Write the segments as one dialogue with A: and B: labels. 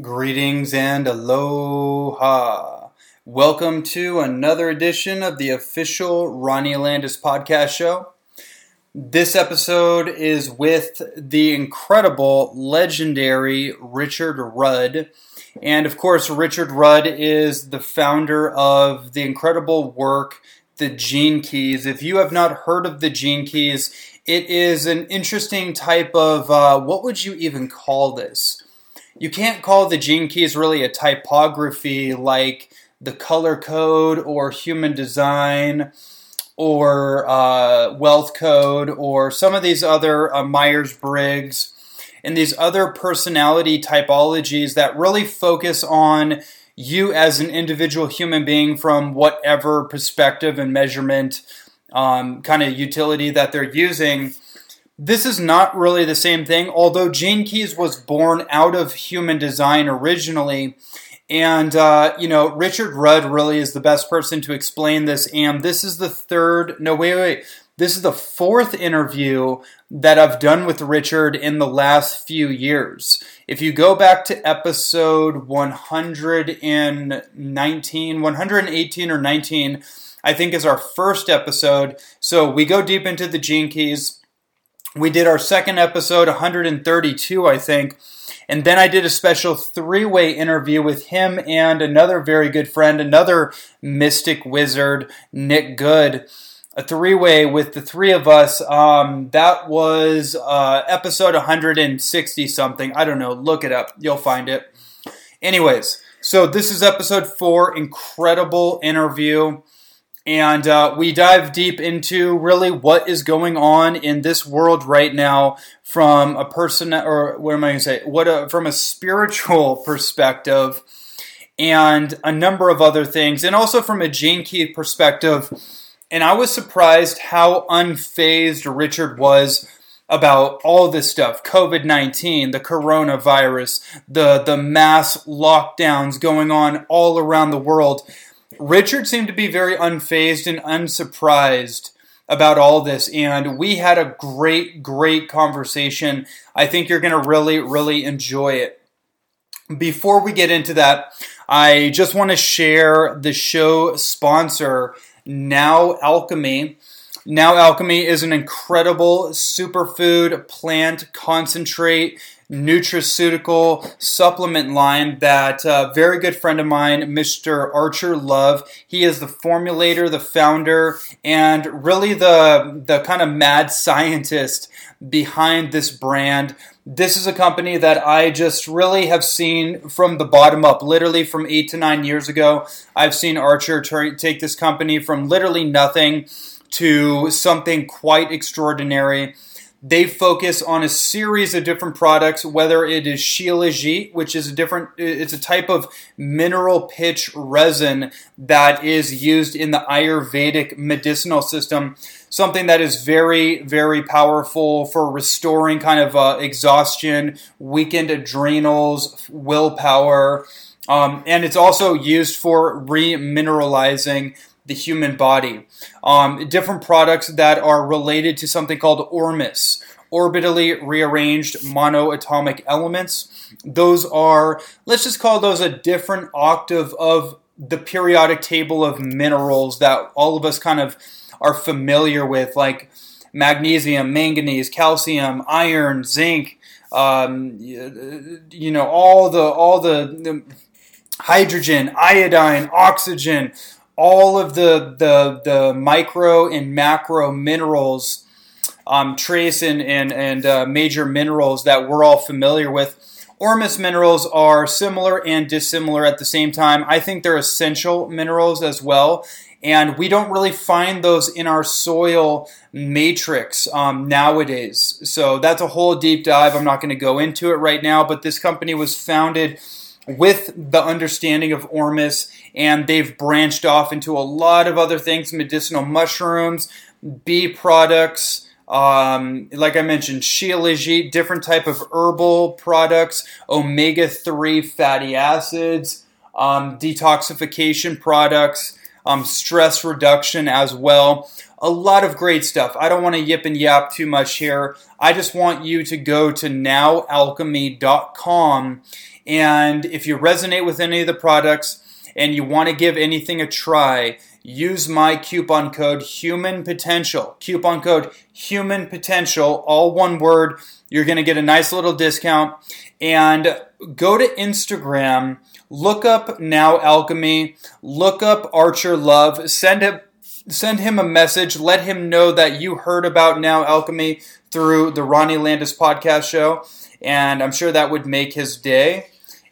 A: Greetings and aloha. Welcome to another edition of the official Ronnie Landis podcast show. This episode is with the incredible, legendary Richard Rudd. And of course, Richard Rudd is the founder of the incredible work, The Gene Keys. If you have not heard of The Gene Keys, it is an interesting type of uh, what would you even call this? You can't call the Gene Keys really a typography like the color code or human design or uh, wealth code or some of these other uh, Myers Briggs and these other personality typologies that really focus on you as an individual human being from whatever perspective and measurement um, kind of utility that they're using. This is not really the same thing, although Gene Keys was born out of human design originally. And, uh, you know, Richard Rudd really is the best person to explain this. And this is the third, no, wait, wait. This is the fourth interview that I've done with Richard in the last few years. If you go back to episode 119, 118 or 19, I think is our first episode. So we go deep into the gene keys. We did our second episode, 132, I think and then I did a special three way interview with him and another very good friend, another mystic wizard, Nick Good. A three way with the three of us. Um, that was uh, episode 160 something. I don't know. Look it up. You'll find it. Anyways, so this is episode four. Incredible interview and uh, we dive deep into really what is going on in this world right now from a person or what am I going to say? What a, from a spiritual perspective, and a number of other things, and also from a Gene Key perspective. And I was surprised how unfazed Richard was about all this stuff COVID 19, the coronavirus, the, the mass lockdowns going on all around the world Richard seemed to be very unfazed and unsurprised about all this, and we had a great, great conversation. I think you're going to really, really enjoy it. Before we get into that, I just want to share the show sponsor, Now Alchemy. Now Alchemy is an incredible superfood plant concentrate nutraceutical supplement line that a very good friend of mine, Mr. Archer Love, he is the formulator, the founder, and really the the kind of mad scientist behind this brand. This is a company that I just really have seen from the bottom up, literally from eight to nine years ago. I've seen Archer take this company from literally nothing to something quite extraordinary. They focus on a series of different products, whether it is shilajit, which is a different, it's a type of mineral pitch resin that is used in the Ayurvedic medicinal system. Something that is very, very powerful for restoring kind of uh, exhaustion, weakened adrenals, willpower. Um, and it's also used for remineralizing the human body. Um, different products that are related to something called ORMUS, orbitally rearranged monoatomic elements. Those are, let's just call those a different octave of the periodic table of minerals that all of us kind of are familiar with, like magnesium, manganese, calcium, iron, zinc. Um, you know all the all the, the hydrogen, iodine, oxygen, all of the the the micro and macro minerals, um, trace and and and uh, major minerals that we're all familiar with. ORMUS minerals are similar and dissimilar at the same time. I think they're essential minerals as well, and we don't really find those in our soil matrix um, nowadays. So that's a whole deep dive. I'm not going to go into it right now, but this company was founded with the understanding of ORMUS, and they've branched off into a lot of other things medicinal mushrooms, bee products. Um, like I mentioned, shilajit, different type of herbal products, omega-3 fatty acids, um, detoxification products, um, stress reduction as well. A lot of great stuff. I don't want to yip and yap too much here. I just want you to go to nowalchemy.com and if you resonate with any of the products and you want to give anything a try, use my coupon code human potential. Coupon code human potential all one word. You're going to get a nice little discount. And go to instagram look up now alchemy look up archer love send send him a message let him know that you heard about now alchemy through the ronnie landis podcast show and i'm sure that would make his day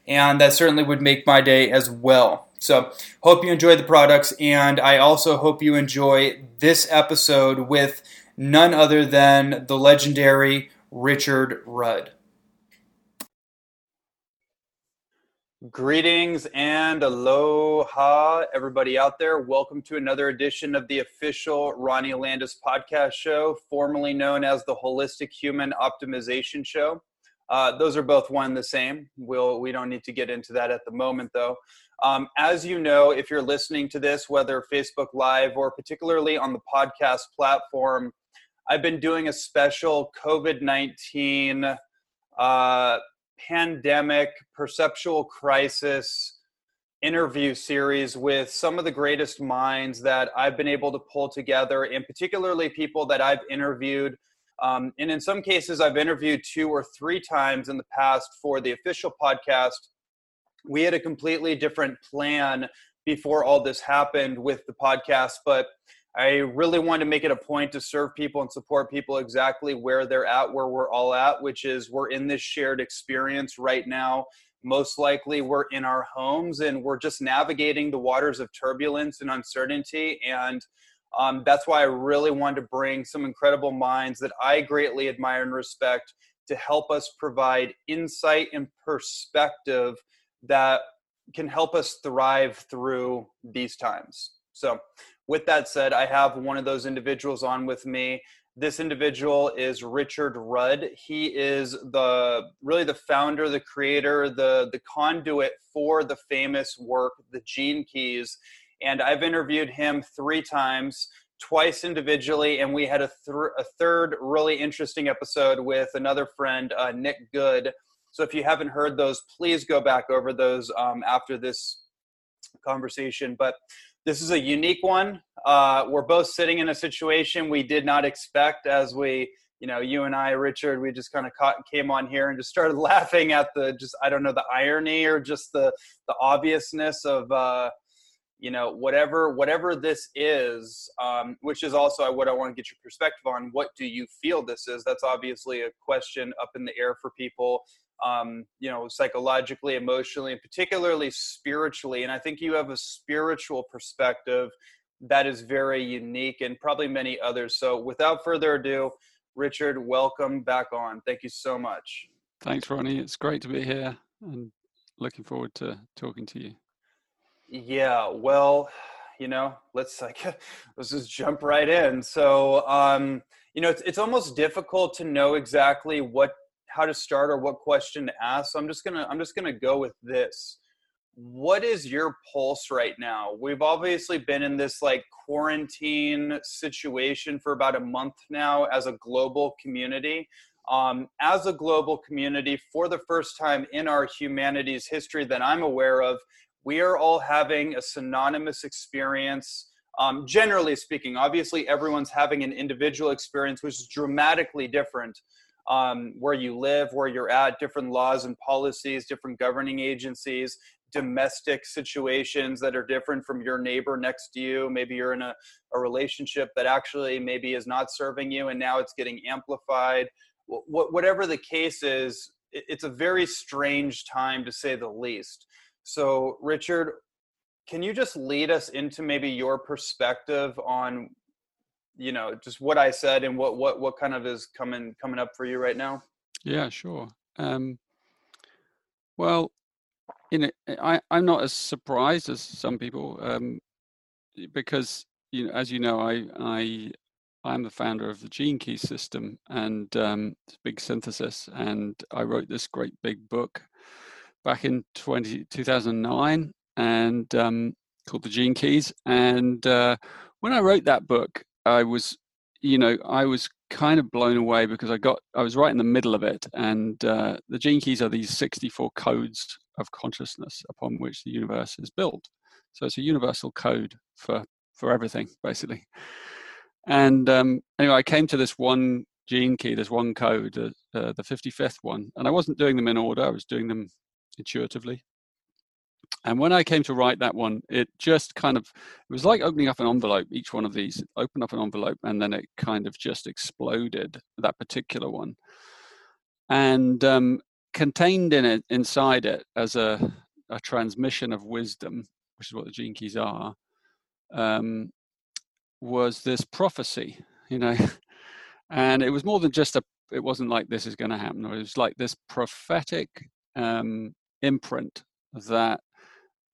A: and that certainly would make my day as well so, hope you enjoy the products, and I also hope you enjoy this episode with none other than the legendary Richard Rudd. Greetings and aloha, everybody out there. Welcome to another edition of the official Ronnie Landis podcast show, formerly known as the Holistic Human Optimization Show. Uh, those are both one the same. We'll, we don't need to get into that at the moment, though. Um, as you know, if you're listening to this, whether Facebook Live or particularly on the podcast platform, I've been doing a special COVID 19 uh, pandemic perceptual crisis interview series with some of the greatest minds that I've been able to pull together, and particularly people that I've interviewed. Um, and in some cases, I've interviewed two or three times in the past for the official podcast we had a completely different plan before all this happened with the podcast, but I really wanted to make it a point to serve people and support people exactly where they're at, where we're all at, which is we're in this shared experience right now. Most likely, we're in our homes and we're just navigating the waters of turbulence and uncertainty. And um, that's why I really wanted to bring some incredible minds that I greatly admire and respect to help us provide insight and perspective that can help us thrive through these times. So, with that said, I have one of those individuals on with me. This individual is Richard Rudd. He is the really the founder, the creator, the the conduit for the famous work, the Gene Keys. And I've interviewed him three times, twice individually, and we had a, th- a third really interesting episode with another friend, uh, Nick Good so if you haven't heard those, please go back over those um, after this conversation. But this is a unique one. Uh, we're both sitting in a situation we did not expect as we you know you and i richard we just kind of caught, came on here and just started laughing at the just i don't know the irony or just the the obviousness of uh you know whatever whatever this is um, which is also what i want to get your perspective on what do you feel this is that's obviously a question up in the air for people um, you know, psychologically, emotionally, and particularly spiritually. And I think you have a spiritual perspective that is very unique and probably many others. So without further ado, Richard, welcome back on. Thank you so much.
B: Thanks, Ronnie. It's great to be here and looking forward to talking to you.
A: Yeah, well, you know, let's like let's just jump right in. So, um, you know, it's it's almost difficult to know exactly what how to start or what question to ask. So I'm just gonna I'm just gonna go with this. What is your pulse right now? We've obviously been in this like quarantine situation for about a month now as a global community. Um, as a global community, for the first time in our humanity's history that I'm aware of, we are all having a synonymous experience. Um, generally speaking, obviously, everyone's having an individual experience, which is dramatically different um, where you live, where you're at, different laws and policies, different governing agencies, domestic situations that are different from your neighbor next to you. Maybe you're in a, a relationship that actually maybe is not serving you and now it's getting amplified. Wh- whatever the case is, it's a very strange time to say the least. So, Richard, can you just lead us into maybe your perspective on you know just what i said and what what what kind of is coming coming up for you right now
B: yeah sure um well you know i i'm not as surprised as some people um because you know as you know i i i'm the founder of the gene key system and um big synthesis and i wrote this great big book back in 20, 2009 and um called The Gene Keys. And uh, when I wrote that book, I was, you know, I was kind of blown away because I got, I was right in the middle of it. And uh, the Gene Keys are these 64 codes of consciousness upon which the universe is built. So it's a universal code for for everything, basically. And um, anyway, I came to this one gene key, this one code, uh, uh, the 55th one, and I wasn't doing them in order. I was doing them intuitively. And when I came to write that one, it just kind of it was like opening up an envelope. Each one of these opened up an envelope, and then it kind of just exploded. That particular one, and um, contained in it, inside it, as a a transmission of wisdom, which is what the gene keys are, um, was this prophecy, you know, and it was more than just a. It wasn't like this is going to happen. It was like this prophetic um, imprint that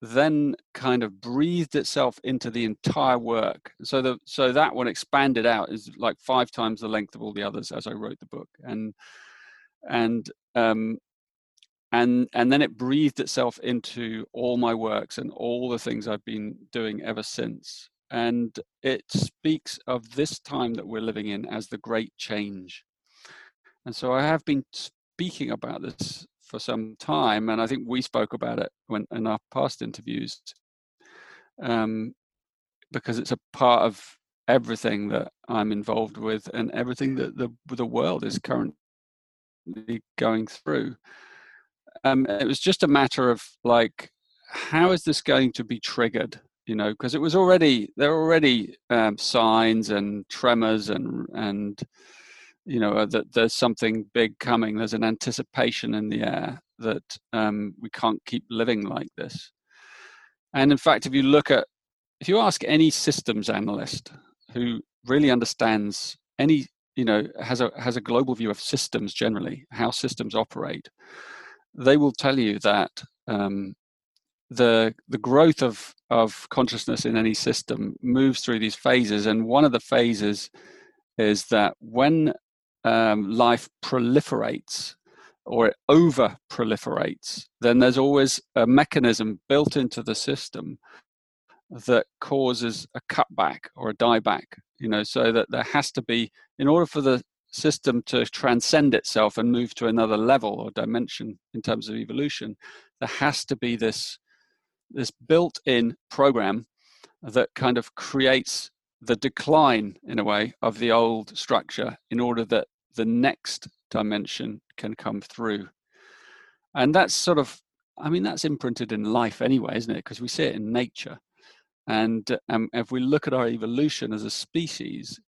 B: then kind of breathed itself into the entire work. So the so that one expanded out is like five times the length of all the others as I wrote the book, and and um, and and then it breathed itself into all my works and all the things I've been doing ever since. And it speaks of this time that we're living in as the great change. And so I have been speaking about this for some time, and I think we spoke about it when in our past interviews, um, because it's a part of everything that I'm involved with and everything that the the world is currently going through um, it was just a matter of like, how is this going to be triggered? You know, because it was already there were already um, signs and tremors and and you know uh, that there's something big coming. There's an anticipation in the air that um, we can't keep living like this. And in fact, if you look at if you ask any systems analyst who really understands any you know has a has a global view of systems generally how systems operate they will tell you that um, the the growth of of consciousness in any system moves through these phases, and one of the phases is that when um, life proliferates or it over proliferates, then there's always a mechanism built into the system that causes a cutback or a dieback. You know, so that there has to be, in order for the system to transcend itself and move to another level or dimension in terms of evolution, there has to be this this built-in program that kind of creates the decline in a way of the old structure in order that the next dimension can come through and that's sort of i mean that's imprinted in life anyway isn't it because we see it in nature and um, if we look at our evolution as a species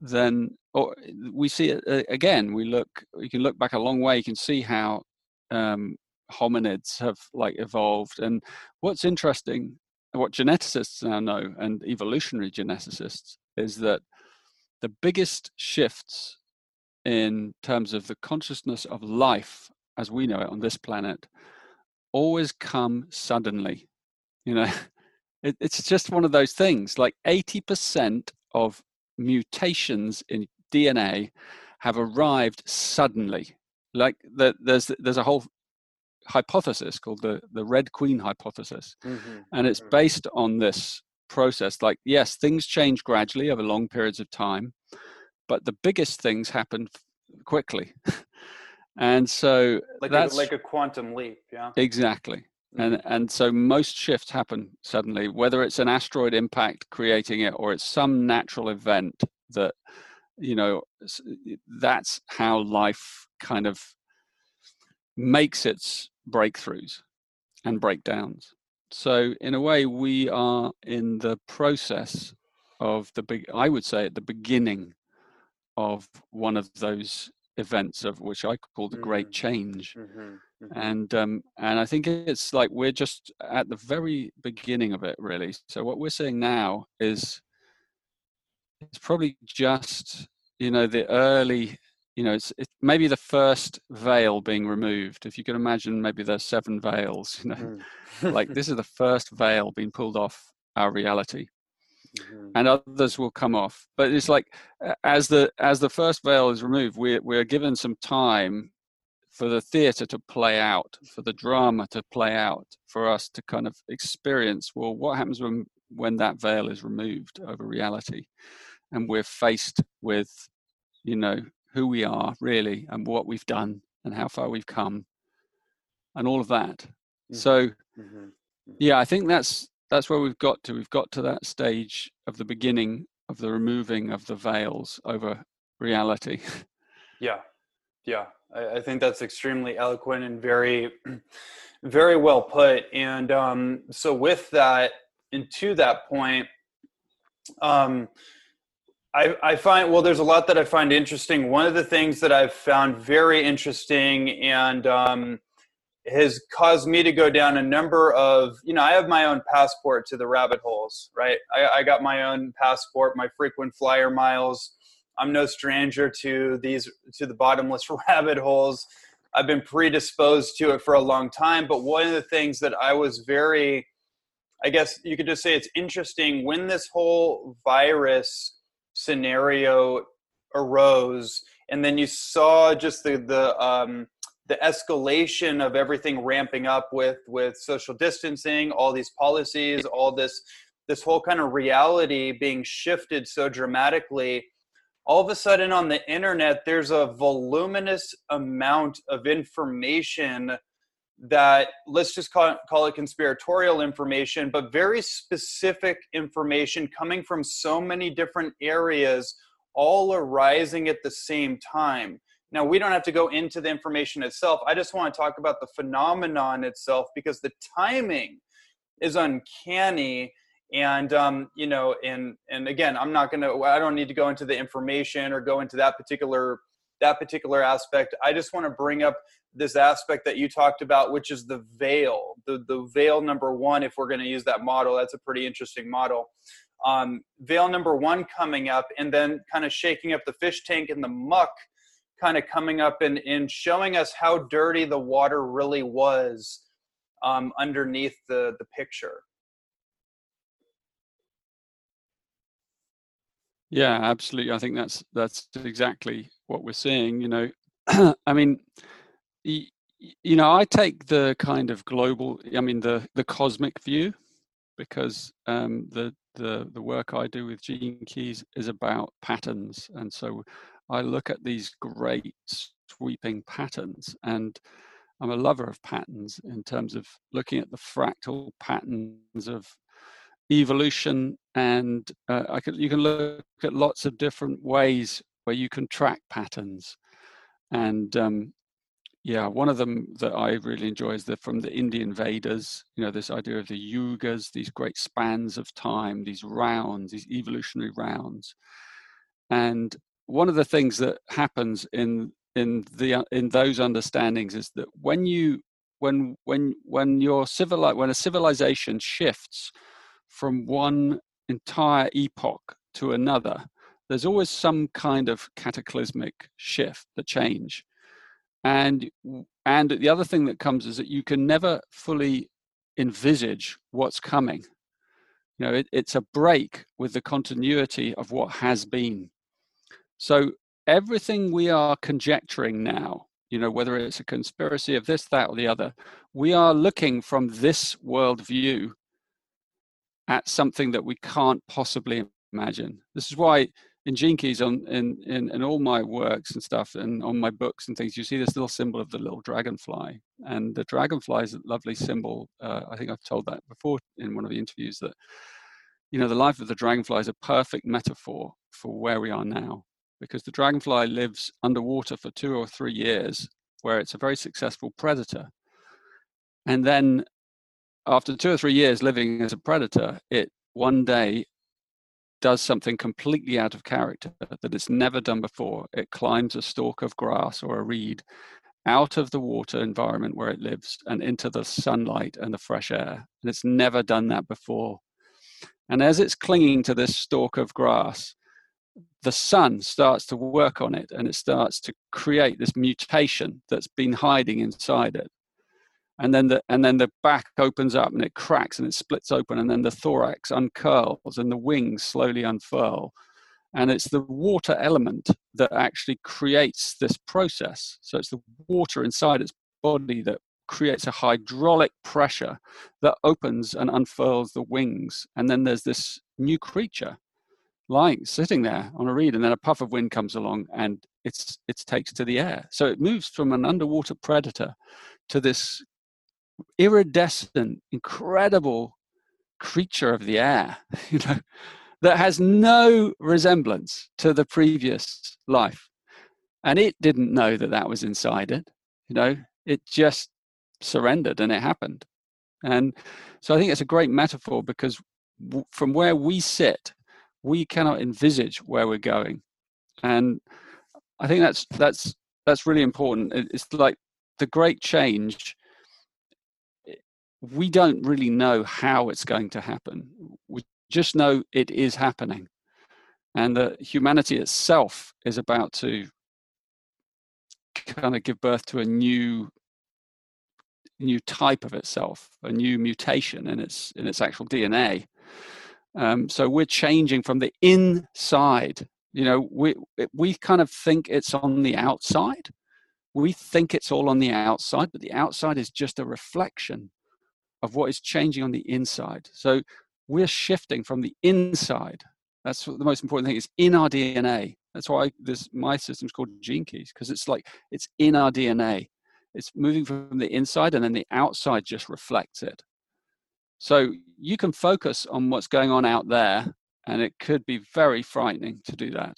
B: then or we see it uh, again. We look, you can look back a long way. You can see how um, hominids have like evolved. And what's interesting, what geneticists now know, and evolutionary geneticists, is that the biggest shifts in terms of the consciousness of life as we know it on this planet always come suddenly. You know, it, it's just one of those things. Like 80% of mutations in DNA have arrived suddenly. Like the, there's there's a whole hypothesis called the the Red Queen hypothesis, mm-hmm. and it's mm-hmm. based on this process. Like yes, things change gradually over long periods of time, but the biggest things happen quickly. and so
A: like
B: that's
A: a, like a quantum leap yeah?
B: Exactly. And mm-hmm. and so most shifts happen suddenly whether it's an asteroid impact creating it or it's some natural event that you know that's how life kind of makes its breakthroughs and breakdowns. So in a way we are in the process of the big i would say at the beginning of one of those events of which i call the great mm-hmm. change mm-hmm Mm-hmm. and um, and I think it's like we're just at the very beginning of it, really. So what we're seeing now is it's probably just you know the early you know it's, it's maybe the first veil being removed if you can imagine maybe there's seven veils you know mm. like this is the first veil being pulled off our reality mm-hmm. and others will come off but it's like as the as the first veil is removed we're, we're given some time for the theatre to play out, for the drama to play out, for us to kind of experience well, what happens when when that veil is removed over reality, and we're faced with, you know, who we are really and what we've done and how far we've come, and all of that. Mm-hmm. So, mm-hmm. mm-hmm. yeah, I think that's that's where we've got to. We've got to that stage of the beginning of the removing of the veils over reality.
A: Yeah, yeah, I, I think that's extremely eloquent and very, very well put. And um, so, with that, and to that point, um, I, I, find well, there's a lot that I find interesting. One of the things that I've found very interesting and um, has caused me to go down a number of, you know, I have my own passport to the rabbit holes, right? I, I got my own passport, my frequent flyer miles. I'm no stranger to these to the bottomless rabbit holes. I've been predisposed to it for a long time, but one of the things that I was very I guess you could just say it's interesting when this whole virus scenario arose and then you saw just the the um, the escalation of everything ramping up with with social distancing all these policies all this this whole kind of reality being shifted so dramatically all of a sudden on the internet there's a voluminous amount of information that let's just call it, call it conspiratorial information but very specific information coming from so many different areas all arising at the same time now we don't have to go into the information itself. I just want to talk about the phenomenon itself because the timing is uncanny and um, you know and and again i'm not to i don't need to go into the information or go into that particular that particular aspect. I just want to bring up this aspect that you talked about which is the veil the the veil number one if we're going to use that model. That's a pretty interesting model. Um, veil number one coming up and then kind of shaking up the fish tank and the muck kind of coming up and, and showing us how dirty the water really was um, underneath the, the picture
B: Yeah, absolutely. I think that's that's exactly what we're seeing. You know, I mean, you, know, I take the kind of global, I mean, the the cosmic view, because um, the the the work I do with Gene Keys is about patterns, and so I look at these great sweeping patterns, and I'm a lover of patterns in terms of looking at the fractal patterns of evolution and uh, I could, you can look at lots of different ways where you can track patterns. And um, yeah one of them that i really enjoy is the from the indian vedas you know this idea of the yugas these great spans of time these rounds these evolutionary rounds. And one of the things that happens in in the in those understandings is that when you when when when your civil when a civilization shifts from one entire epoch to another, there's always some kind of cataclysmic shift, the change. And and the other thing that comes is that you can never fully envisage what's coming. You know, it, it's a break with the continuity of what has been. So everything we are conjecturing now, you know, whether it's a conspiracy of this, that, or the other, we are looking from this worldview at something that we can't possibly imagine. This is why in Gene Keys on in, in, in all my works and stuff and on my books and things, you see this little symbol of the little dragonfly. And the dragonfly is a lovely symbol. Uh, I think I've told that before in one of the interviews that, you know, the life of the dragonfly is a perfect metaphor for where we are now. Because the dragonfly lives underwater for two or three years, where it's a very successful predator. And then after two or three years living as a predator, it one day does something completely out of character that it's never done before. It climbs a stalk of grass or a reed out of the water environment where it lives and into the sunlight and the fresh air. And it's never done that before. And as it's clinging to this stalk of grass, the sun starts to work on it and it starts to create this mutation that's been hiding inside it and then the and then the back opens up and it cracks and it splits open and then the thorax uncurls and the wings slowly unfurl And it's the water element that actually creates this process. So it's the water inside its body that creates a hydraulic pressure that opens and unfurls the wings. And then there's this new creature lying, sitting there on a reed, and then a puff of wind comes along and it's it takes to the air. So it moves from an underwater predator to this iridescent, incredible creature of the air, you know, that has no resemblance to the previous life. And it didn't know that that was inside it, you know, it just surrendered and it happened. And so I think it's a great metaphor because w- from where we sit, we cannot envisage where we're going. And I think that's that's that's really important. It's like the great change. Eh, we don't really know how it's going to happen. We just know it is happening, and that humanity itself is about to kind of give birth to a new new type of itself, a new mutation in its in its actual DNA. Um, so we're changing from the inside. You know, we we kind of think it's on the outside. We think it's all on the outside, but the outside is just a reflection of what is changing on the inside. So we're shifting from the inside. That's the most important thing. It's in our DNA. That's why this my system's called Gene Keys because it's like it's in our DNA. It's moving from the inside, and then the outside just reflects it. So you can focus on what's going on out there, and it could be very frightening to do that.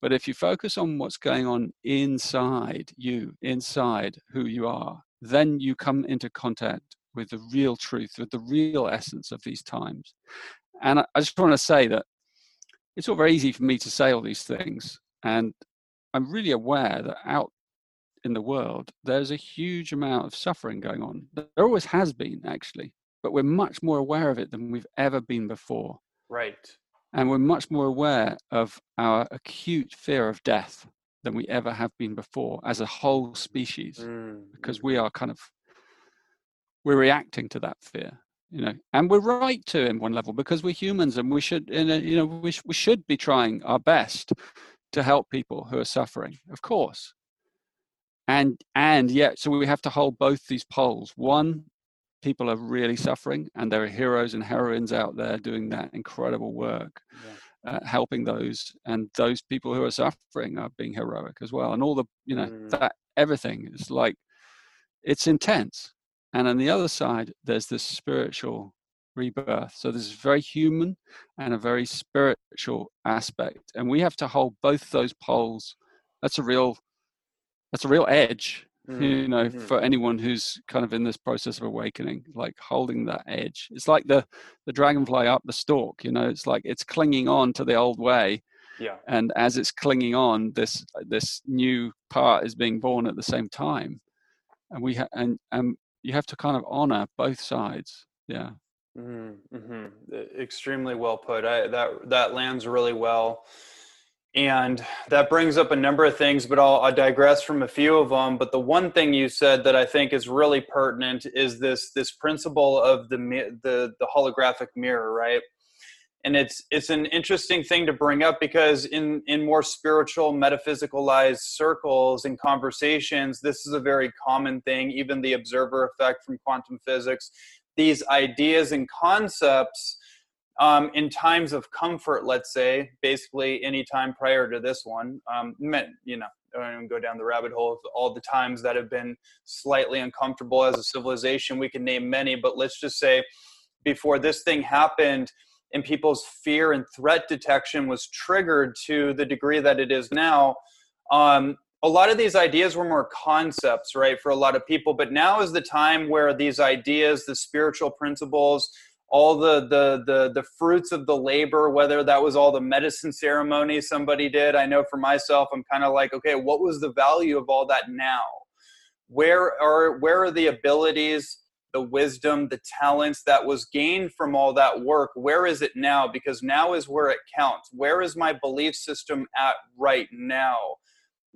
B: But if you focus on what's going on inside you, inside who you are, then you come into contact with the real truth, with the real essence of these times. And I just want to say that it's all very easy for me to say all these things. And I'm really aware that out in the world, there's a huge amount of suffering going on. There always has been, actually but we're much more aware of it than we've ever been before.
A: Right.
B: And we're much more aware of our acute fear of death than we ever have been before as a whole species, mm. because we are kind of we're reacting to that fear, you know, and we're right to in one level because we're humans and we should, you know, we, we should be trying our best to help people who are suffering, of course. And and yet, so we have to hold both these poles. One, people are really suffering, and there are heroes and heroines out there doing that incredible work, yeah. uh, helping those, and those people who are suffering are being heroic as well. And all the, you know, mm. that everything is like, it's intense. And on the other side, there's this spiritual rebirth. So there's a very human and a very spiritual aspect, and we have to hold both those poles. That's a real, that's a real edge mm-hmm. you know mm-hmm. for anyone who's kind of in this process of awakening like holding that edge it's like the the dragonfly up the stalk you know it's like it's clinging on to the old way
A: yeah
B: and as it's clinging on this this new part is being born at the same time and we ha- and and you have to kind of honor both sides yeah
A: mm-hmm. mm-hmm. extremely well put I, that that lands really well and that brings up a number of things, but I'll, I'll, digress from a few of them. But the one thing you said that I think is really pertinent is this this principle of the the, the holographic mirror, right? And it's it's an interesting thing to bring up because in in more spiritual, metaphysicalized circles and conversations, this is a very common thing. Even the observer effect from quantum physics, these ideas and concepts um, in times of comfort, let's say, basically any time prior to this one, um, you know, I don't even go down the rabbit hole of all the times that have been slightly uncomfortable as a civilization. We can name many, but let's just say before this thing happened and people's fear and threat detection was triggered to the degree that it is now, um, a lot of these ideas were more concepts, right, for a lot of people. But now is the time where these ideas, the spiritual principles, all the the the the fruits of the labor whether that was all the medicine ceremony somebody did. I know for myself i'm kind of like okay what was the value of all that now? Where are where are the abilities the wisdom the talents that was gained from all that work? Where is it now? Because now is where it counts. Where is my belief system at right now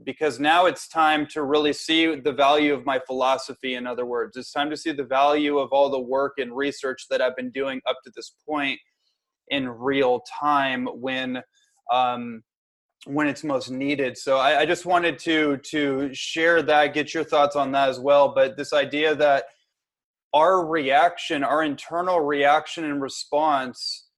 A: because now it's time to really see the value of my philosophy in other words it's time to see the value of all the work and research that i've been doing up to this point in real time when um, when it's most needed. So I, I, just wanted to to share that, get your thoughts on that as well. But this idea that our reaction, our internal reaction and response,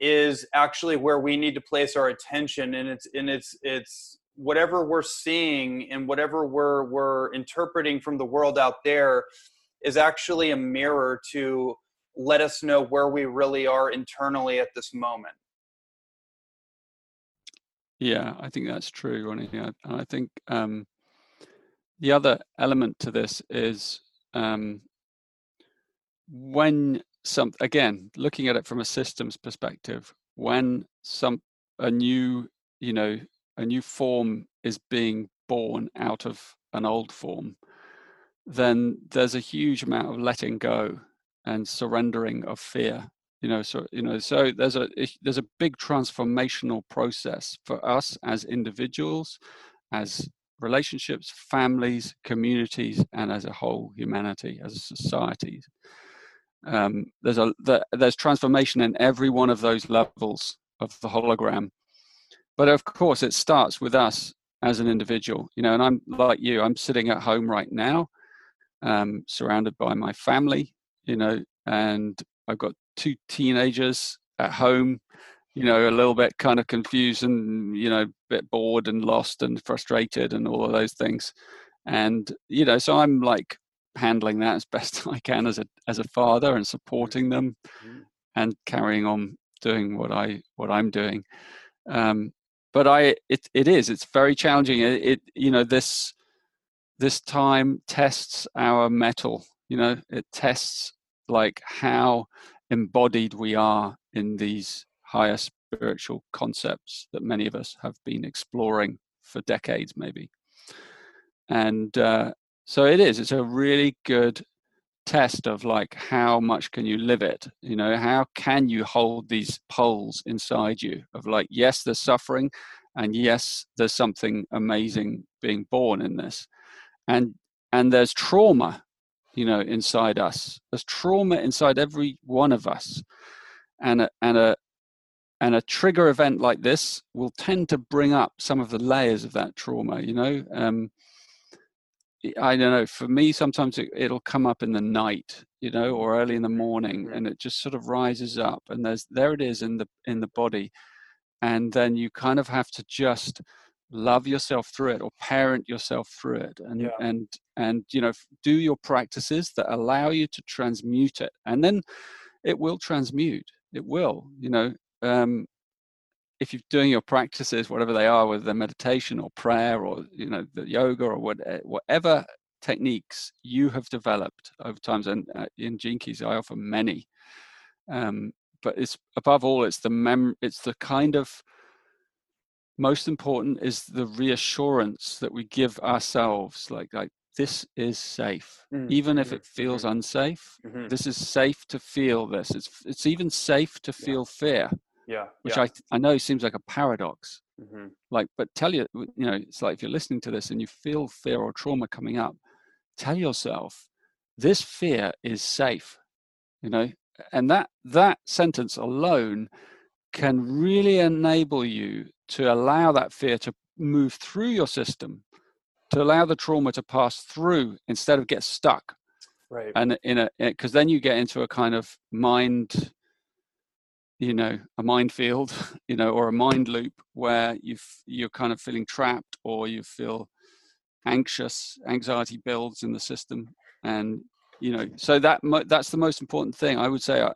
A: is actually where we need to place our attention, and it's and it's it's whatever we're seeing and whatever we're we're interpreting from the world out there is actually a mirror to let us know where we really are internally at this moment.
B: Yeah, I think that's true, Ronnie. And I think um, the other element to this is um, when some again looking at it from a systems perspective, when some a new you know a new form is being born out of an old form, then there's a huge amount of letting go and surrendering of fear you know so you know so there's a there's a big transformational process for us as individuals as relationships families communities and as a whole humanity as a society. Um, there's a there's transformation in every one of those levels of the hologram but of course it starts with us as an individual you know and i'm like you i'm sitting at home right now um, surrounded by my family you know and i've got two teenagers at home, you know, a little bit kind of confused and, you know, a bit bored and lost and frustrated and all of those things. And, you know, so I'm like handling that as best I can as a as a father and supporting them mm-hmm. and carrying on doing what I what I'm doing. Um, but I it it is it's very challenging. It, it you know this this time tests our mettle. You know, it tests like how embodied we are in these higher spiritual concepts that many of us have been exploring for decades, maybe. And uh, so it is, it's a really good test of like how much can you live it? You know how can you hold these poles inside you of like yes there's suffering and yes there's something amazing being born in this. And and there's trauma you know inside us. There's trauma inside every one of us. And a, and a and a trigger event like this will tend to bring up some of the layers of that trauma you know? Um, i don't know for me sometimes it, it'll come up in the night you know or early in the morning mm-hmm. and it just sort of rises up and there's there it is in the in the body and then you kind of have to just love yourself through it or parent yourself through it and yeah. and and you know do your practices that allow you to transmute it and then it will transmute it will you know um if you're doing your practices whatever they are whether they're meditation or prayer or you know the yoga or what, eh, whatever techniques you have developed over times and uh, in gene keys i offer many um but it's above all it's the mem it's the kind of most important is the reassurance that we give ourselves like like this is safe mm-hmm. even if it feels mm-hmm. unsafe mm-hmm. this is safe to feel this it's it's even safe to feel
A: yeah.
B: fear
A: yeah
B: which
A: yeah.
B: i i know seems like a paradox mm-hmm. like but tell you you know it's like if you're listening to this and you feel fear or trauma coming up tell yourself this fear is safe you know and that that sentence alone can really enable you to allow that fear to move through your system, to allow the trauma to pass through instead of get stuck.
A: Right.
B: And in a because then you get into a kind of mind, you know, a mind field, you know, or a mind loop where you you're kind of feeling trapped or you feel anxious, anxiety builds in the system, and you know, so that that's the most important thing. I would say. I,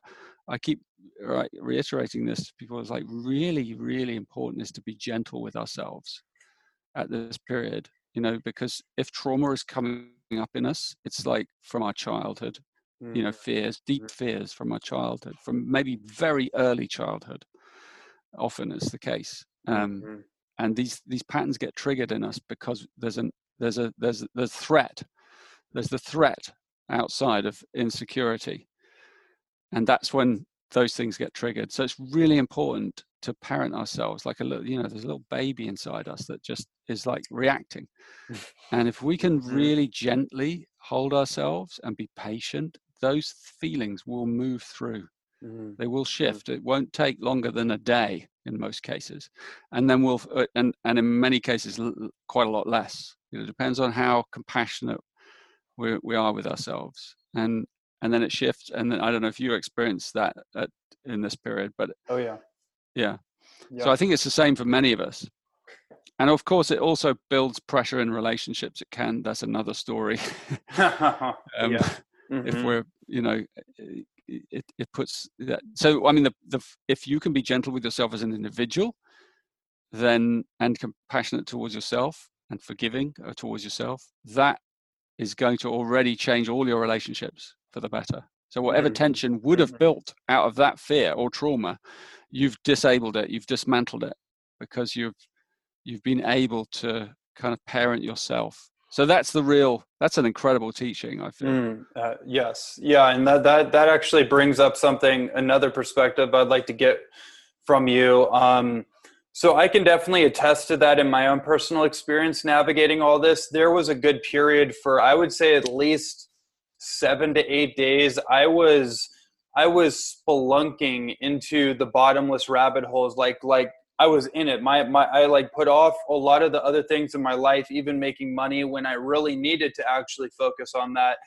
B: I keep right, reiterating this to people is like really, really important is to be gentle with ourselves at this period, you know, because if trauma is coming up in us, it's like from our childhood, mm. you know, mm. fears, deep mm. fears from our childhood, from maybe very early childhood, often is the case. Um, mm-hmm. And these these patterns get triggered in us because there's an there's a there's there's threat, there's the threat outside of insecurity, and that's when those things get triggered. So it's really important to parent ourselves like a little, you know, there's a little baby inside us that just is like reacting. and if we can mm-hmm. really gently hold ourselves and be patient, those feelings will move through. Mm-hmm. They will mm-hmm. shift. It won't take longer than a day in most cases, and then we'll uh, and and in many cases quite a lot less. It depends on how compassionate we we are with ourselves, and and then it shifts. And then I don't know if you experienced that at, in this period, but
A: oh yeah,
B: yeah. yeah. So I think it's the same for many of us. And of course, it also builds pressure in relationships. It can. That's another story. um, yeah. Mm-hmm. If we're, you know, it, it puts that. So I mean, the, the if you can be gentle with yourself as an individual, then and compassionate towards yourself and forgiving uh, towards yourself, that is going to already change all your relationships for the better. So whatever mm-hmm. tension would have mm-hmm. built out of that fear or trauma, you've disabled it, you've dismantled it because you've you've been able to kind of parent yourself so that's the real that's an incredible teaching i feel. Mm,
A: uh, yes. Yeah and that, that that actually brings up something another perspective i'd like to get from you. Um, so i can definitely attest to that in my own personal experience navigating all this. There was a good period for i would say at least seven to eight days i was i was spelunking into the bottomless rabbit holes like like I was in it. My my I like put off a lot of the other things in my life, even making money when I really needed to actually focus on that.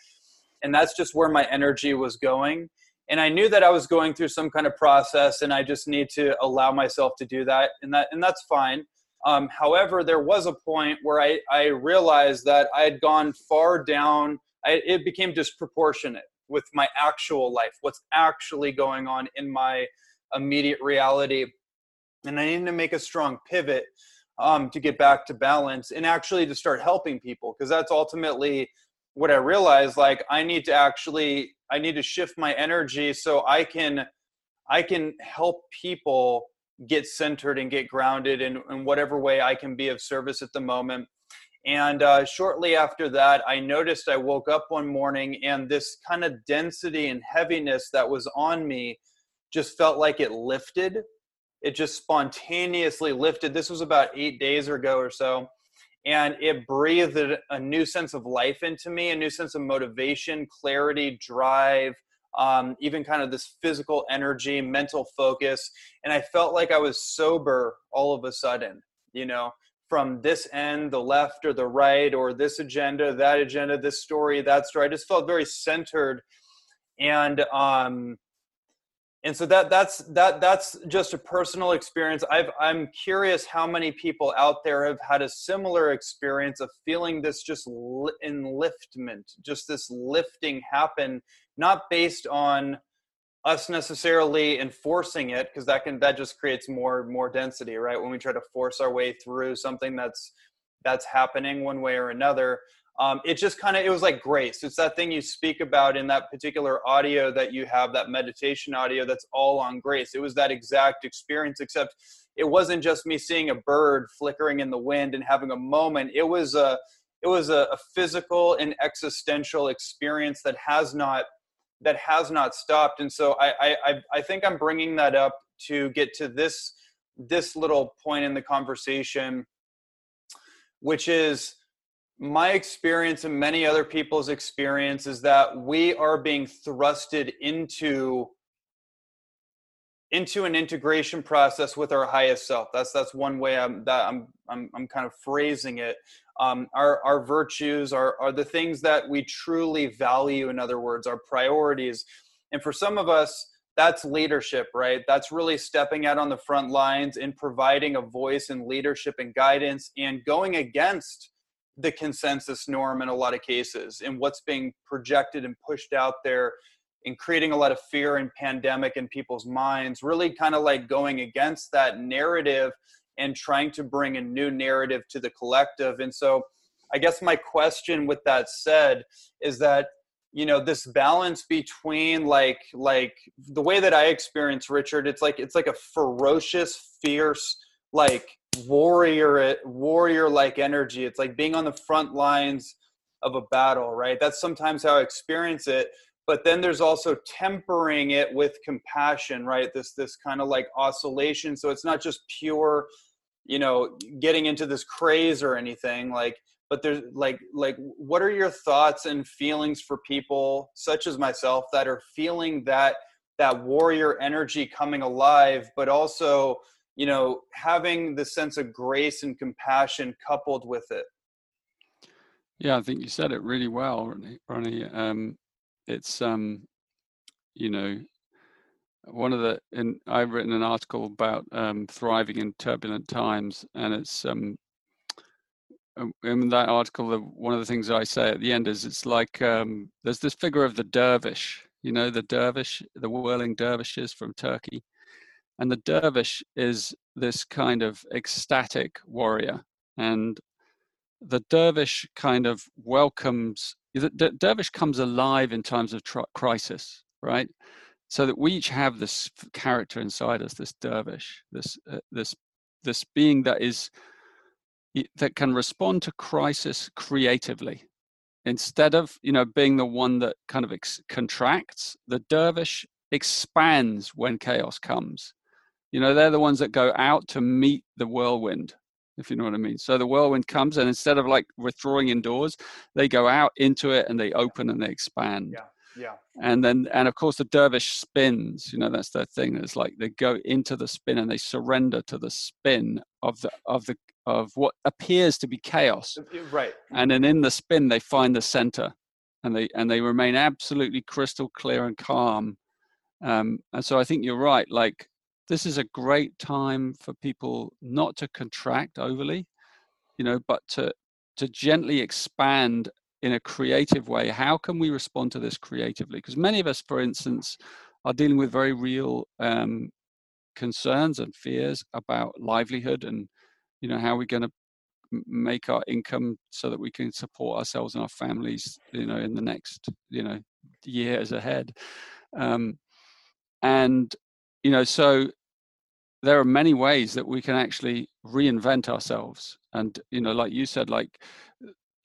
A: And that's just where my energy was going. And I knew that I was going through some kind of process and I just need to allow myself to do that. And that and that's fine. Um, however, there was a point where I, I realized that I had gone far down. I, it became disproportionate with my actual life, what's actually going on in my immediate reality and I needed to make a strong pivot um, to get back to balance and actually to start helping people because that's ultimately what I realized. Like I need to actually I need to shift my energy so I can I can help people get centered and get grounded in, in whatever way I can be of service at the moment. And uh, shortly after that, I noticed I woke up one morning and this kind of density and heaviness that was on me just felt like it lifted it just spontaneously lifted. This was about eight days ago or so. And it breathed a new sense of life into me, a new sense of motivation, clarity, drive, um, even kind of this physical energy, mental focus. And I felt like I was sober all of a sudden, you know, from this end, the left or the right, or this agenda, that agenda, this story, that story. I just felt very centered. And um, and so that that's that that's just a personal experience. I've i'm curious how many people out there have had a similar experience of feeling this just enliftment just this lifting happen not based on us necessarily enforcing it because that can that just creates more more density right? When we try to force our way through something that's that's happening one way or another um, it just kind of it was like grace. It's that thing you speak about in that particular audio that you have that meditation audio that's all on grace. It was that exact experience except it wasn't just me seeing a bird flickering in the wind and having a moment. It was a it was a, a physical and existential experience that has not that has not stopped. And so I, I i think i'm bringing that up to get to this this little point in the conversation which is my experience and many other people's experience is that we are being thrusted into into an integration process with our highest self. That's that's one way i'm that i'm i'm, I'm kind of phrasing it. Um, our our virtues are are the things that we truly value in other words our priorities. And for some of us that's leadership right? That's really stepping out on the front lines and providing a voice and leadership and guidance and going against the consensus norm in a lot of cases and what's being projected and pushed out there and creating a lot of fear and pandemic in people's minds really kind of like going against that narrative and trying to bring a new narrative to the collective. And so i guess my question with that said is that you know this balance between like like the way that i experience richard it's like it's like a ferocious fierce like warrior warrior like energy. It's like being on the front lines of a battle right? That's sometimes how i experience it. But then there's also tempering it with compassion right? This this kind of like oscillation. So it's not just pure you know getting into this craze or anything like but there's like like what are your thoughts and feelings for people such as myself that are feeling that that warrior energy coming alive but also you know having the sense of grace and compassion coupled with it
B: yeah i think you said it really well ronnie. Um, it's um you know one of the and i've written an article about um, thriving in turbulent times and it's um um, in that article, one of the things I say at the end is it's like um, there's this figure of the dervish, you know, the dervish, the whirling dervishes from Turkey. And the dervish is this kind of ecstatic warrior. And the dervish kind of welcomes, the dervish comes alive in times of crisis, right? So that we each have this character inside us, this dervish, this, uh, this, this being that is that can respond to crisis creatively instead of you know being the one that kind of ex- contracts the dervish expands when chaos comes you know they're the ones that go out to meet the whirlwind if you know what i mean. So the whirlwind comes and instead of like withdrawing indoors they go out into it and they open and they expand.
A: Yeah yeah.
B: And then and of course the dervish spins you know that's their thing it's like they go into the spin and they surrender to the spin of the of the of what appears to be chaos.
A: Right.
B: And then in the spin they find the center and they and they remain absolutely crystal clear and calm. Um, and so i think you're right like this is a great time for people not to contract overly you know but to to gently expand in a creative way. How can we respond to this creatively? Because many of us for instance are dealing with very real um, concerns and fears about livelihood and you know how we're going to make our income so that we can support ourselves and our families you know in the next you know years ahead. Um, and you know so there are many ways that we can actually reinvent ourselves and you know like you said like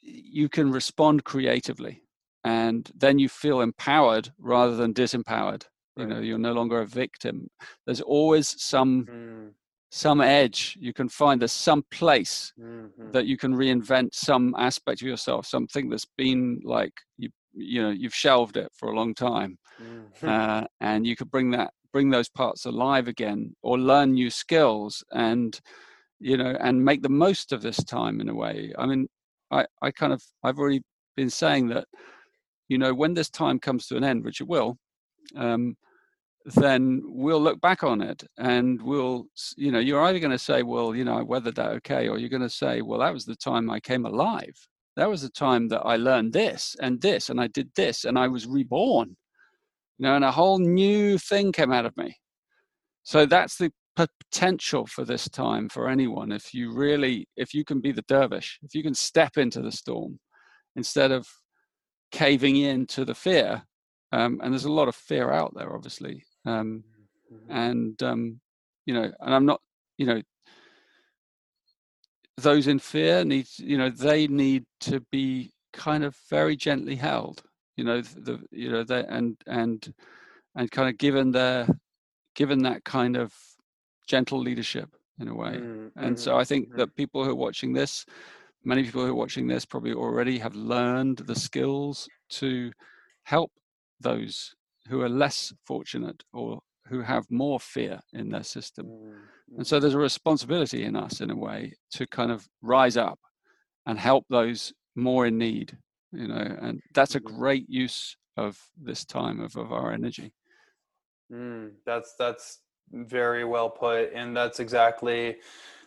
B: you can respond creatively and then you feel empowered rather than disempowered you know you're no longer a victim there's always some mm. some edge you can find there's some place mm-hmm. that you can reinvent some aspect of yourself something that's been like you you know you've shelved it for a long time mm-hmm. uh, and you could bring that bring those parts alive again or learn new skills and you know and make the most of this time in a way. I mean i i kind of i've already been saying that you know when this time comes to an end which it will um, then we'll look back on it and we'll you know you're either going to say well you know i weathered that okay or you're going to say well that was the time i came alive. That was the time that i learned this and this and i did this and i was reborn you know and a whole new thing came out of me. So that's the potential for this time for anyone. If you really if you can be the dervish if you can step into the storm instead of caving in to the fear um, and there's a lot of fear out there obviously um, mm-hmm. and um, you know and i'm not you know those in fear need you know they need to be kind of very gently held you know the you know they and and and kind of given their given that kind of gentle leadership in a way mm-hmm. and so i think mm-hmm. that people who are watching this many people who are watching this probably already have learned the skills to help those who are less fortunate or who have more fear in their system. Mm-hmm. And so mm-hmm. there's a responsibility in us, in a way, to kind of rise up and help those more in need, you know, and that's a mm-hmm. great use of this time of, of our energy.
A: Mm, that's that's very well put, and that's exactly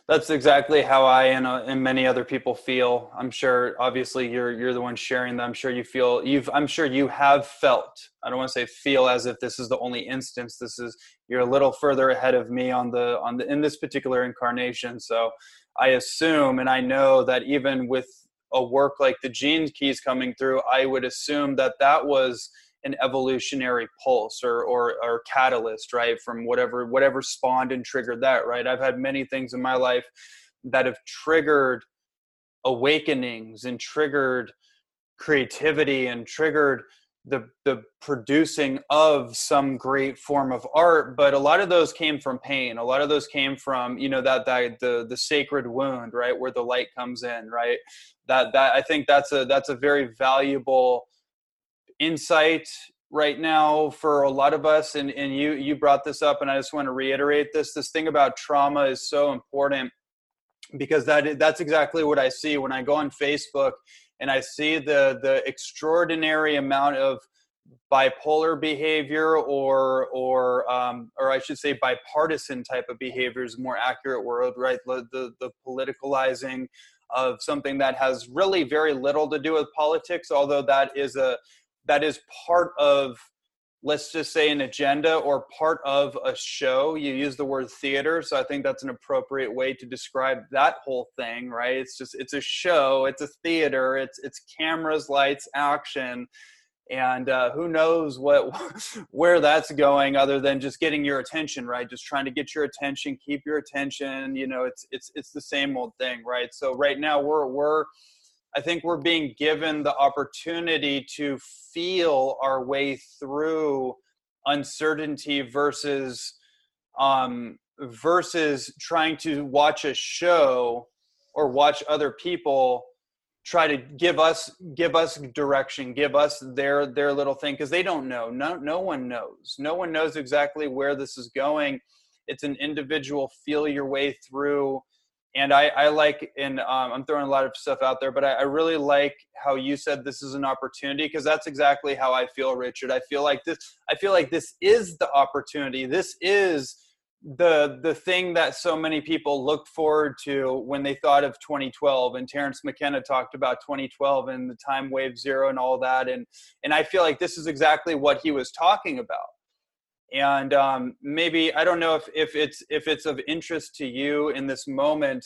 A: that's exactly how I and, uh, and many other people feel. I'm sure, obviously, you're you're the one sharing that. I'm sure you feel you've. I'm sure you have felt. I don't want to say feel as if this is the only instance. This is you're a little further ahead of me on the on the in this particular incarnation. So I assume and I know that even with a work like the Gene Keys coming through, I would assume that that was an evolutionary pulse or, or or catalyst right from whatever whatever spawned and triggered that right? I've had many things in my life that have triggered awakenings and triggered creativity and triggered the the producing of some great form of art but a lot of those came from pain. A lot of those came from you know that that the the sacred wound right where the light comes in right? That that i think that's a that's a very valuable insight right now for a lot of us and, and you you brought this up and i just want to reiterate this. This thing about trauma is so important because that that's exactly what i see when i go on facebook and i see the the extraordinary amount of bipolar behavior or or um, or I should say bipartisan type of behavior is a more accurate word, right? The, the, the politicalizing of something that has really very little to do with politics, although that is a that is part of let's just say an agenda or part of a show. You use the word theater so i think that's an appropriate way to describe that whole thing right? It's just it's a show it's a theater it's it's cameras lights action and uh, who knows what where that's going other than just getting your attention right? Just trying to get your attention keep your attention you know it's it's it's the same old thing right? So right now we're we're i think we're being given the opportunity to feel our way through uncertainty versus um versus trying to watch a show or watch other people try to give us give us direction give us their their little thing because they don't know. No no one knows. No one knows exactly where this is going. It's an individual feel your way through and i i like and um, i'm throwing a lot of stuff out there but I, I really like how you said this is an opportunity because that's exactly how i feel richard. I feel like this i feel like this is the opportunity. This is the the thing that so many people looked forward to when they thought of 2012 and Terence McKenna talked about 2012 and the time wave zero and all that and and I feel like this is exactly what he was talking about and um, maybe I don't know if if it's if it's of interest to you in this moment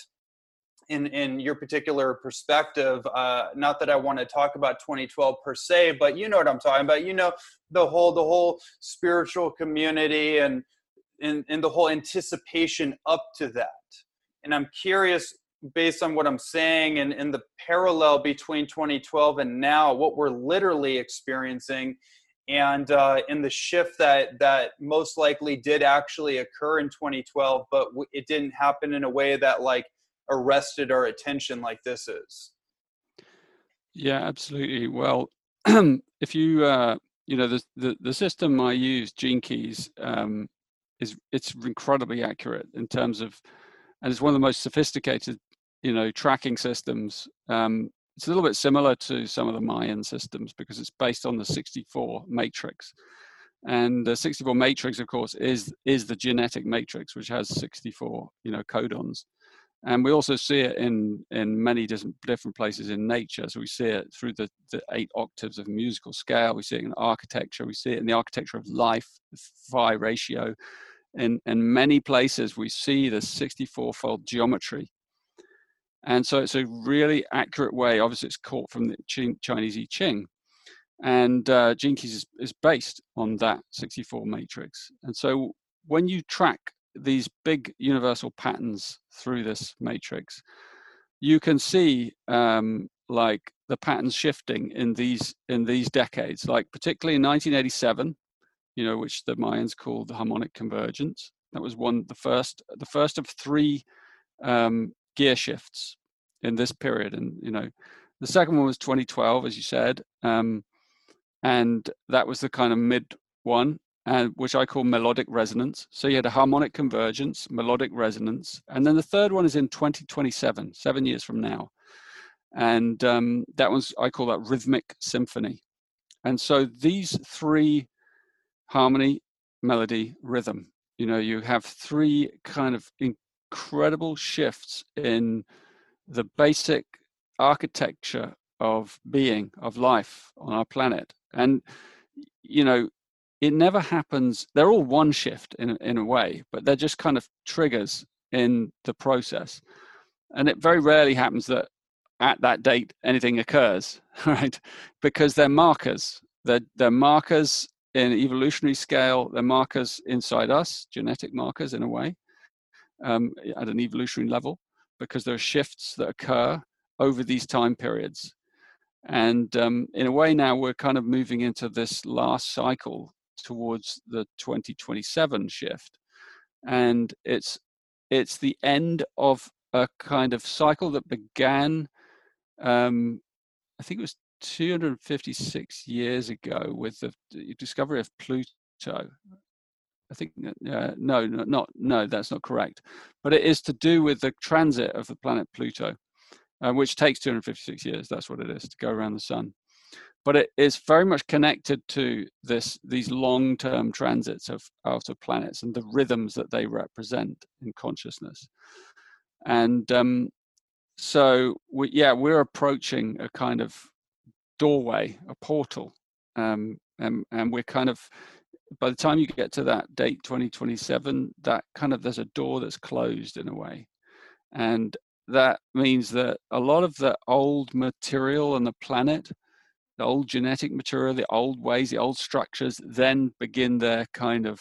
A: in in your particular perspective uh, not that i want to talk about 2012 per se but you know what i'm talking about you know the whole the whole spiritual community and and, and the whole anticipation up to that. And I'm curious, based on what I'm saying and, and the parallel between 2012 and now, what we're literally experiencing, and uh, in the shift that that most likely did actually occur in 2012, but it didn't happen in a way that like arrested our attention like this is.
B: Yeah, absolutely. Well, if you uh, you know the, the the system I use, Gene Keys, um, is it's incredibly accurate in terms of, and it's one of the most sophisticated, you know, tracking systems. Um, it's a little bit similar to some of the Mayan systems because it's based on the 64 matrix. And the 64 matrix, of course, is is the genetic matrix, which has 64, you know, codons. And we also see it in in many different different places in nature. So we see it through the, the eight octaves of musical scale. We see it in architecture. We see it in the architecture of life, phi ratio, in, in many places we see the 64 fold geometry. And so it's a really accurate way. Obviously, it's caught from the Chinese I Ching. And uh, is, is based on that 64 matrix. And so when you track these big universal patterns through this matrix, you can see um, like the patterns shifting in these in these decades. Like particularly in 1987, you know, which the Mayans called the harmonic convergence. That was one, the first, the first of three um, gear shifts in this period. And you know, the second one was 2012, as you said, um, and that was the kind of mid one, and which I call melodic resonance. So you had a harmonic convergence, melodic resonance, and then the third one is in 2027, seven years from now, and um, that one's I call that rhythmic symphony. And so these three harmony, melody, rhythm. You know, you have three kind of incredible shifts in the basic architecture of being, of life on our planet. And, you know, it never happens, they're all one shift in, in a way, but they're just kind of triggers in the process. And it very rarely happens that at that date anything occurs, right? Because they're markers. They're, they're markers in evolutionary scale, they're markers inside us, genetic markers in a way, um, at an evolutionary level, because there are shifts that occur over these time periods. And um, in a way, now we're kind of moving into this last cycle towards the 2027 shift. And it's it's the end of a kind of cycle that began um, I think it was 256 years ago with the discovery of Pluto. I think uh, no, not no, that's not correct. But it is to do with the transit of the planet Pluto, uh, which takes 256 years. That's what it is to go around the sun. But it is very much connected to this these long-term transits of outer planets and the rhythms that they represent in consciousness. And um, so, we, yeah, we're approaching a kind of doorway, a portal, um, and and we're kind of by the time you get to that date 2027 that kind of there's a door that's closed in a way and that means that a lot of the old material on the planet the old genetic material the old ways the old structures then begin their kind of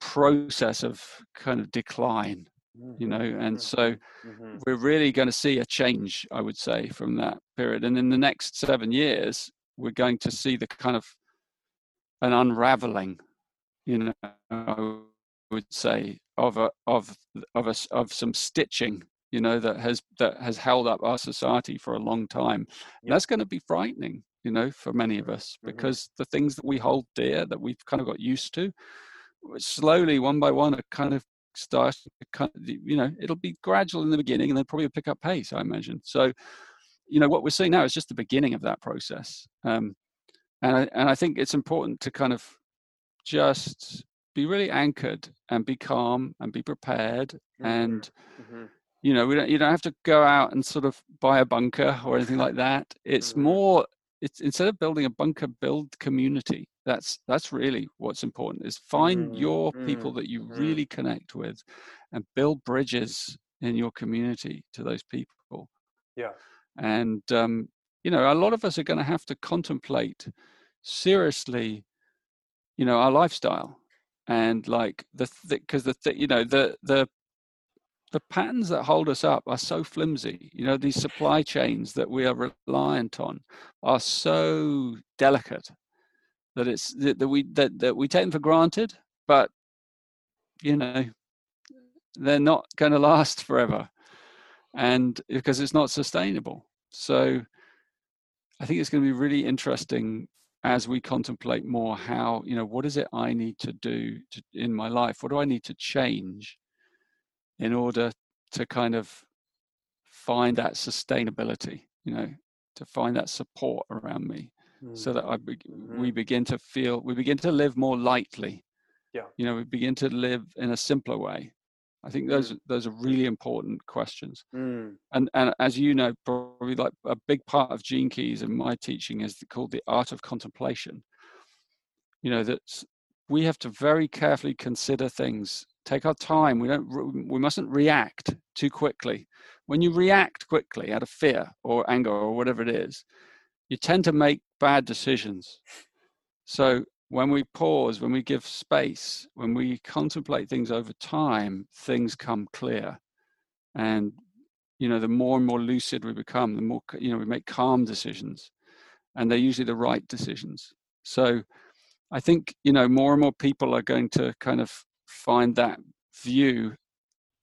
B: process of kind of decline you know and mm-hmm. so mm-hmm. we're really going to see a change i would say from that period and in the next seven years we're going to see the kind of an unraveling, you know, I would say of a of of a, of some stitching, you know, that has that has held up our society for a long time. That's going to be frightening, you know, for many of us mm-hmm. because mm-hmm. the things that we hold dear that we've kind of got used to, slowly one by one, are kind of start you know it'll be gradual in the beginning and then probably pick up pace i imagine so you know what we're seeing now is just the beginning of that process um, and I, and I think it's important to kind of just be really anchored and be calm and be prepared mm-hmm. and mm-hmm. you know we don't you don't have to go out and sort of buy a bunker or anything like that it's mm-hmm. more it's instead of building a bunker build community that's that's really what's important is find your people mm-hmm. that you mm-hmm. really connect with and build bridges in your community to those people
A: yeah
B: and um, you know, a lot of us are going to have to contemplate seriously, you know, our lifestyle and like the because the, the you know the the the patterns that hold us up are so flimsy. You know, these supply chains that we are reliant on are so delicate that it's that, that we that, that we take them for granted, but you know, they're not going to last forever, and because it's not sustainable. So I think it's going to be really interesting as we contemplate more how you know what is it I need to do to, in my life? What do I need to change in order to kind of find that sustainability? You know, to find that support around me, mm. so that I be, mm-hmm. we begin to feel we begin to live more lightly.
A: Yeah,
B: you know, we begin to live in a simpler way I think those mm. those are really important questions. Mm. And and as you know, probably like a big part of Gene Keys and my teaching is called the art of contemplation. You know that we have to very carefully consider things. Take our time. We don't. We mustn't react too quickly. When you react quickly out of fear or anger or whatever it is, you tend to make bad decisions. So when we pause, when we give space, when we contemplate things over time, things come clear. And, you know, the more and more lucid we become, the more, you know, we make calm decisions. And they're usually the right decisions. So I think, you know, more and more people are going to kind of find that view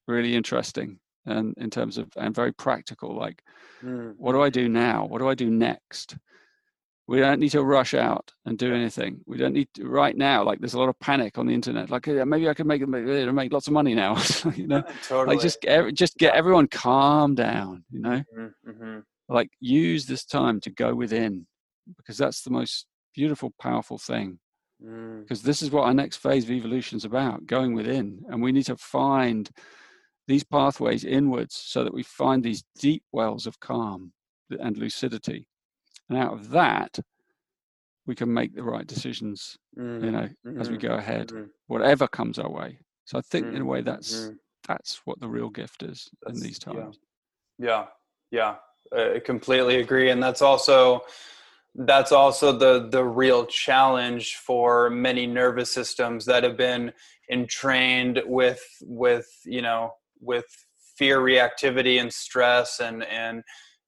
B: really interesting and in terms of and very practical like mm. what do i do now what do i do next we don't need to rush out and do anything. We don't need to, right now. Like there's a lot of panic on the internet. Like maybe I can make make lots of money now. you know, totally. like just get, just get everyone calm down. You know, mm-hmm, mm-hmm. like use this time to go within because that's the most beautiful, powerful thing. Mm. Because this is what our next phase of evolution is about: going within, and we need to find these pathways inwards so that we find these deep wells of calm and lucidity and out of that we can make the right decisions mm. you know mm-hmm. as we mm-hmm. go ahead mm-hmm. whatever comes our way so i think mm-hmm. in a way that's mm-hmm. that's what the real gift is that's, in these times
A: yeah yeah, yeah. i completely agree and that's also that's also the the real challenge for many nervous systems that have been entrained with with you know with fear reactivity and stress and and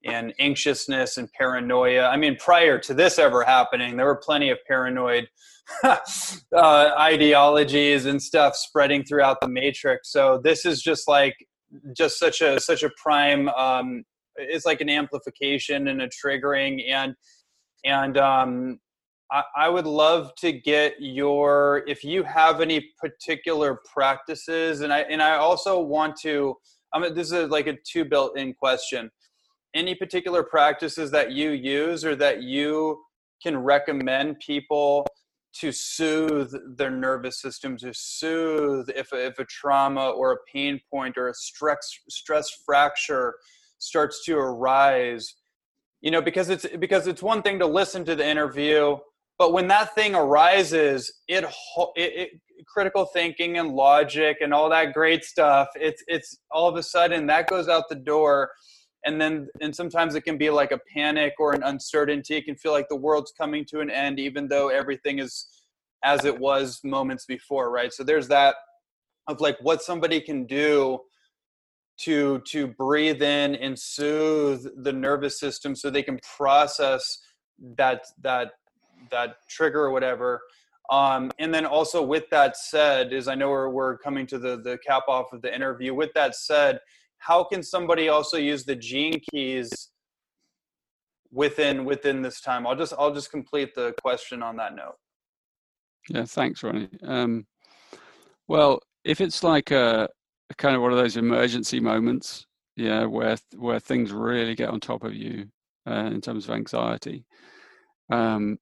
A: and anxiousness and paranoia. I mean, prior to this ever happening, there were plenty of paranoid uh, ideologies and stuff spreading throughout the matrix. So this is just like just such a such a prime um, it's like an amplification and a triggering and and um I, I would love to get your if you have any particular practices and i and i also want to i mean this is like a two built in question any particular practices that you use or that you can recommend people to soothe their nervous system to soothe if a, if a trauma or a pain point or a stress stress fracture starts to arise? You know because it's because it's one thing to listen to the interview but when that thing arises it, it, it critical thinking and logic and all that great stuff it's it's all of a sudden that goes out the door and then and sometimes it can be like a panic or an uncertainty. It can feel like the world's coming to an end even though everything is as it was moments before right? So there's that of like what somebody can do to to breathe in and soothe the nervous system so they can process that that that trigger or whatever. Um, and then also with that said is i know we're, we're coming to the the cap off of the interview with that said how can somebody also use the gene keys within within this time? I'll just i'll just complete the question on that note.
B: Yeah thanks ronnie. Um, well if it's like a, a, kind of one of those emergency moments yeah where where things really get on top of you uh, in terms of anxiety um,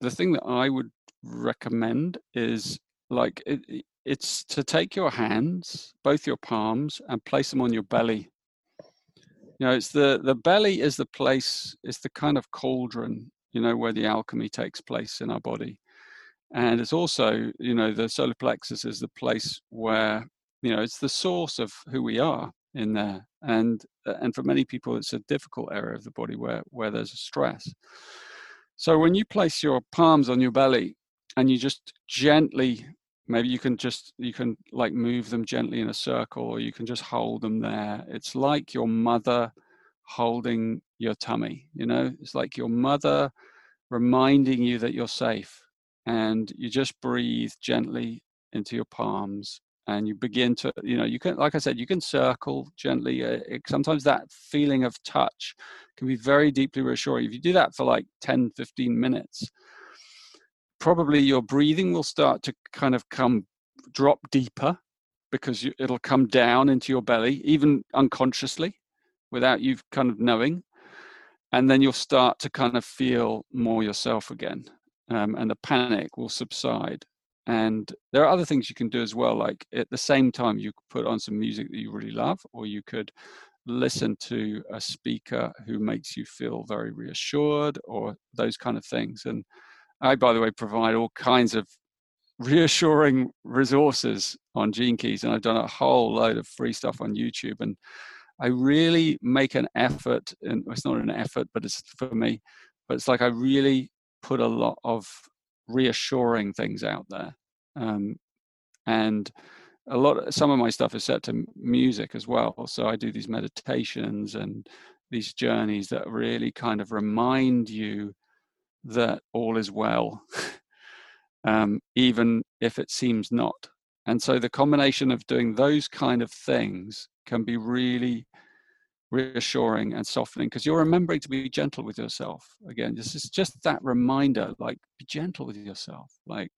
B: the thing that i would recommend is like it, it's to take your hands, both your palms, and place them on your belly. You know, it's the the belly is the place, it's the kind of cauldron, you know, where the alchemy takes place in our body. And it's also, you know, the solar plexus is the place where, you know, it's the source of who we are in there. And uh, and for many people, it's a difficult area of the body where where there's a stress. So when you place your palms on your belly and you just gently maybe you can just you can like move them gently in a circle or you can just hold them there. It's like your mother holding your tummy you know? It's like your mother reminding you that you're safe and you just breathe gently into your palms and you begin to you know you can like i said you can circle gently uh, sometimes that feeling of touch can be very deeply reassuring. If you do that for like 10 15 minutes probably your breathing will start to kind of come drop deeper because you, it'll come down into your belly, even unconsciously, without you kind of knowing. And then you'll start to kind of feel more yourself again, um, and the panic will subside. And there are other things you can do as well. Like at the same time, you could put on some music that you really love, or you could listen to a speaker who makes you feel very reassured, or those kind of things. And I, by the way, provide all kinds of reassuring resources on Gene Keys, and I've done a whole load of free stuff on YouTube. And I really make an effort, and it's not an effort, but it's for me, but it's like I really put a lot of reassuring things out there. Um, and a lot some of my stuff is set to music as well. So I do these meditations and these journeys that really kind of remind you that all is well, um, even if it seems not. And so the combination of doing those kind of things can be really reassuring and softening because you're remembering to be gentle with yourself again this is just that reminder like be gentle with yourself like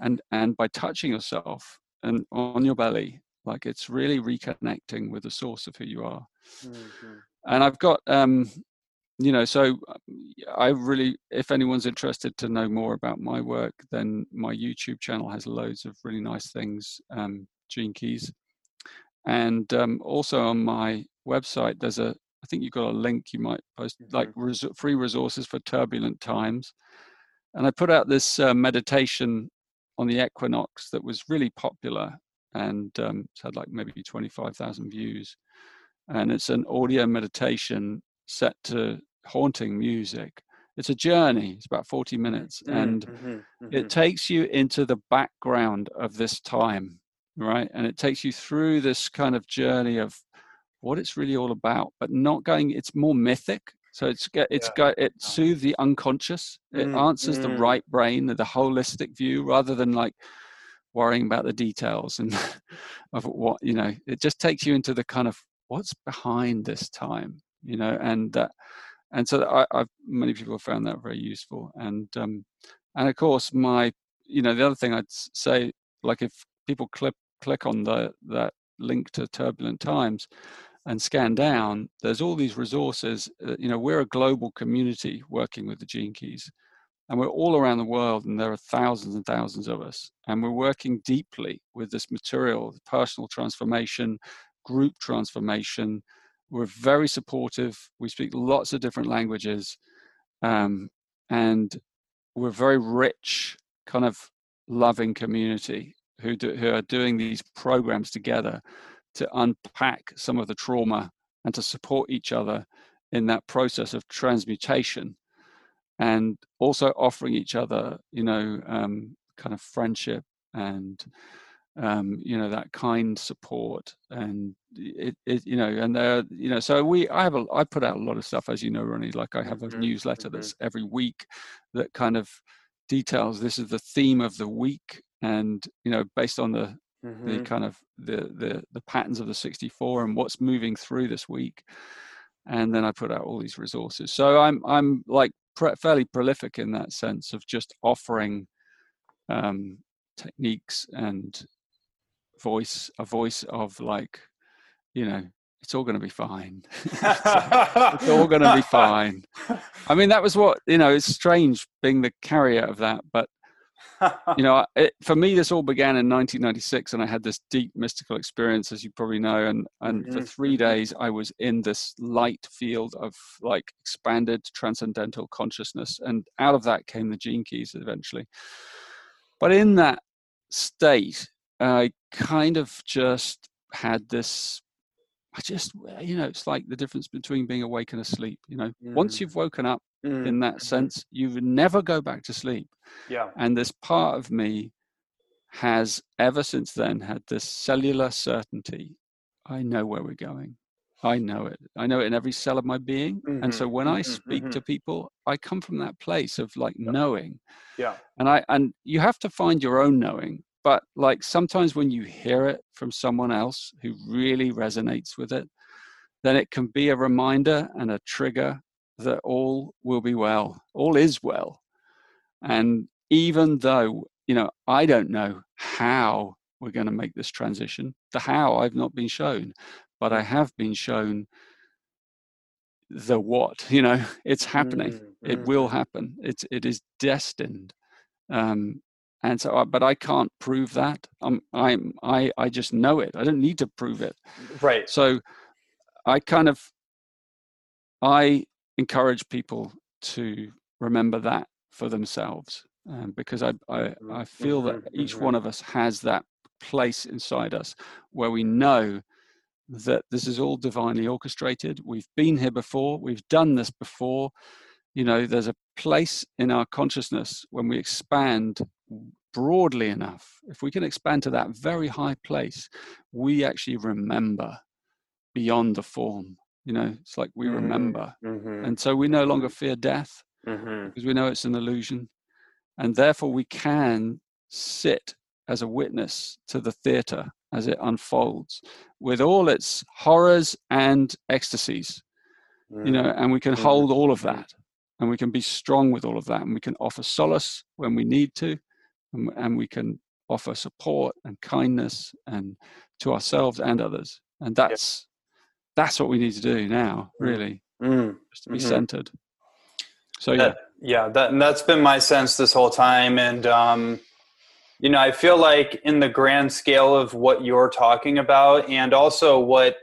B: and and by touching yourself and on your belly like it's really reconnecting with the source of who you are mm-hmm. and i've got um you know so uh, i really if anyone's interested to know more about my work then my youtube channel has loads of really nice things um, gene keys. And um, also on my website there's a i think you've got a link you might post mm-hmm. like res- free resources for turbulent times. And i put out this uh, meditation on the equinox that was really popular and um, it's had like maybe 25000 views. And it's an audio meditation set to haunting music. It's a journey, it's about 40 minutes, mm, and mm-hmm, mm-hmm. it takes you into the background of this time, right? And it takes you through this kind of journey of what it's really all about, but not going, it's more mythic. So it's it's yeah. got it soothes the unconscious. It mm, answers mm. the right brain, the holistic view, rather than like worrying about the details and of what you know. It just takes you into the kind of what's behind this time you know, and that, and so I, I've many people have found that very useful, and um, and of course my, you know, the other thing I'd say, like if people click click on the that link to turbulent times and scan down, there's all these resources. Uh, you know, we're a global community working with the Gene Keys, and we're all around the world, and there are thousands and thousands of us, and we're working deeply with this material, personal transformation, group transformation. We're very supportive. We speak lots of different languages, um, and we're a very rich, kind of loving community who do, who are doing these programs together to unpack some of the trauma and to support each other in that process of transmutation and also offering each other you know um, kind of friendship and um, you know that kind support and it, it you know and there you know so we i have a i put out a lot of stuff as you know ronnie like i have a mm-hmm. newsletter mm-hmm. that's every week that kind of details this is the theme of the week and you know based on the mm-hmm. the kind of the, the the patterns of the 64 and what's moving through this week and then i put out all these resources so i'm i'm like pre- fairly prolific in that sense of just offering um, techniques and voice a voice of like you know it's all going to be fine it's all going to be fine i mean that was what you know it's strange being the carrier of that but you know, it, for me, this all began in 1996, and I had this deep mystical experience, as you probably know. And and mm-hmm. for three mm-hmm. days, I was in this light field of like expanded transcendental consciousness, and out of that came the gene keys eventually. But in that state, I kind of just had this. I just, you know, it's like the difference between being awake and asleep. You know, mm. once you've woken up, mm. in that mm-hmm. sense. You never go back to sleep.
A: Yeah.
B: And this part of me has ever since then had this cellular certainty. I know where we're going. I know it. I know it in every cell of my being. Mm-hmm. And so when I mm-hmm. speak mm-hmm. to people, I come from that place of like knowing.
A: Yeah.
B: And I and you have to find your own knowing. But like sometimes when you hear it from someone else who really resonates with it, then it can be a reminder and a trigger that all will be well, all is well. And even though, you know, I don't know how we're going to make this transition, the how I've not been shown, but I have been shown the what, you know, it's happening. Mm-hmm. It will happen. It's, it is destined. Um, and so, I, but I can't prove that. I'm, I'm, I, I just know it. I don't need to prove it.
A: Right.
B: So I kind of, I encourage people to remember that for themselves um, because I, I, mm-hmm. I feel that mm-hmm. each mm-hmm. one of us has that place inside us where we know that this is all divinely orchestrated. We've been here before, we've done this before. You know, there's a place in our consciousness when we expand broadly enough. If we can expand to that very high place, we actually remember beyond the form you know it's like we mm-hmm. remember mm-hmm. and so we no longer mm-hmm. fear death mm-hmm. because we know it's an illusion and therefore we can sit as a witness to the theater as it unfolds with all its horrors and ecstasies you know mm-hmm. and we can hold all of that and we can be strong with all of that and we can offer solace when we need to and, and we can offer support and kindness and to ourselves and others and that's that's what we need to do now, mm. really, mm. just to be mm-hmm. centered. So
A: yeah, yeah, that and that's been my sense this whole time, and um, you know, I feel like in the grand scale of what you're talking about, and also what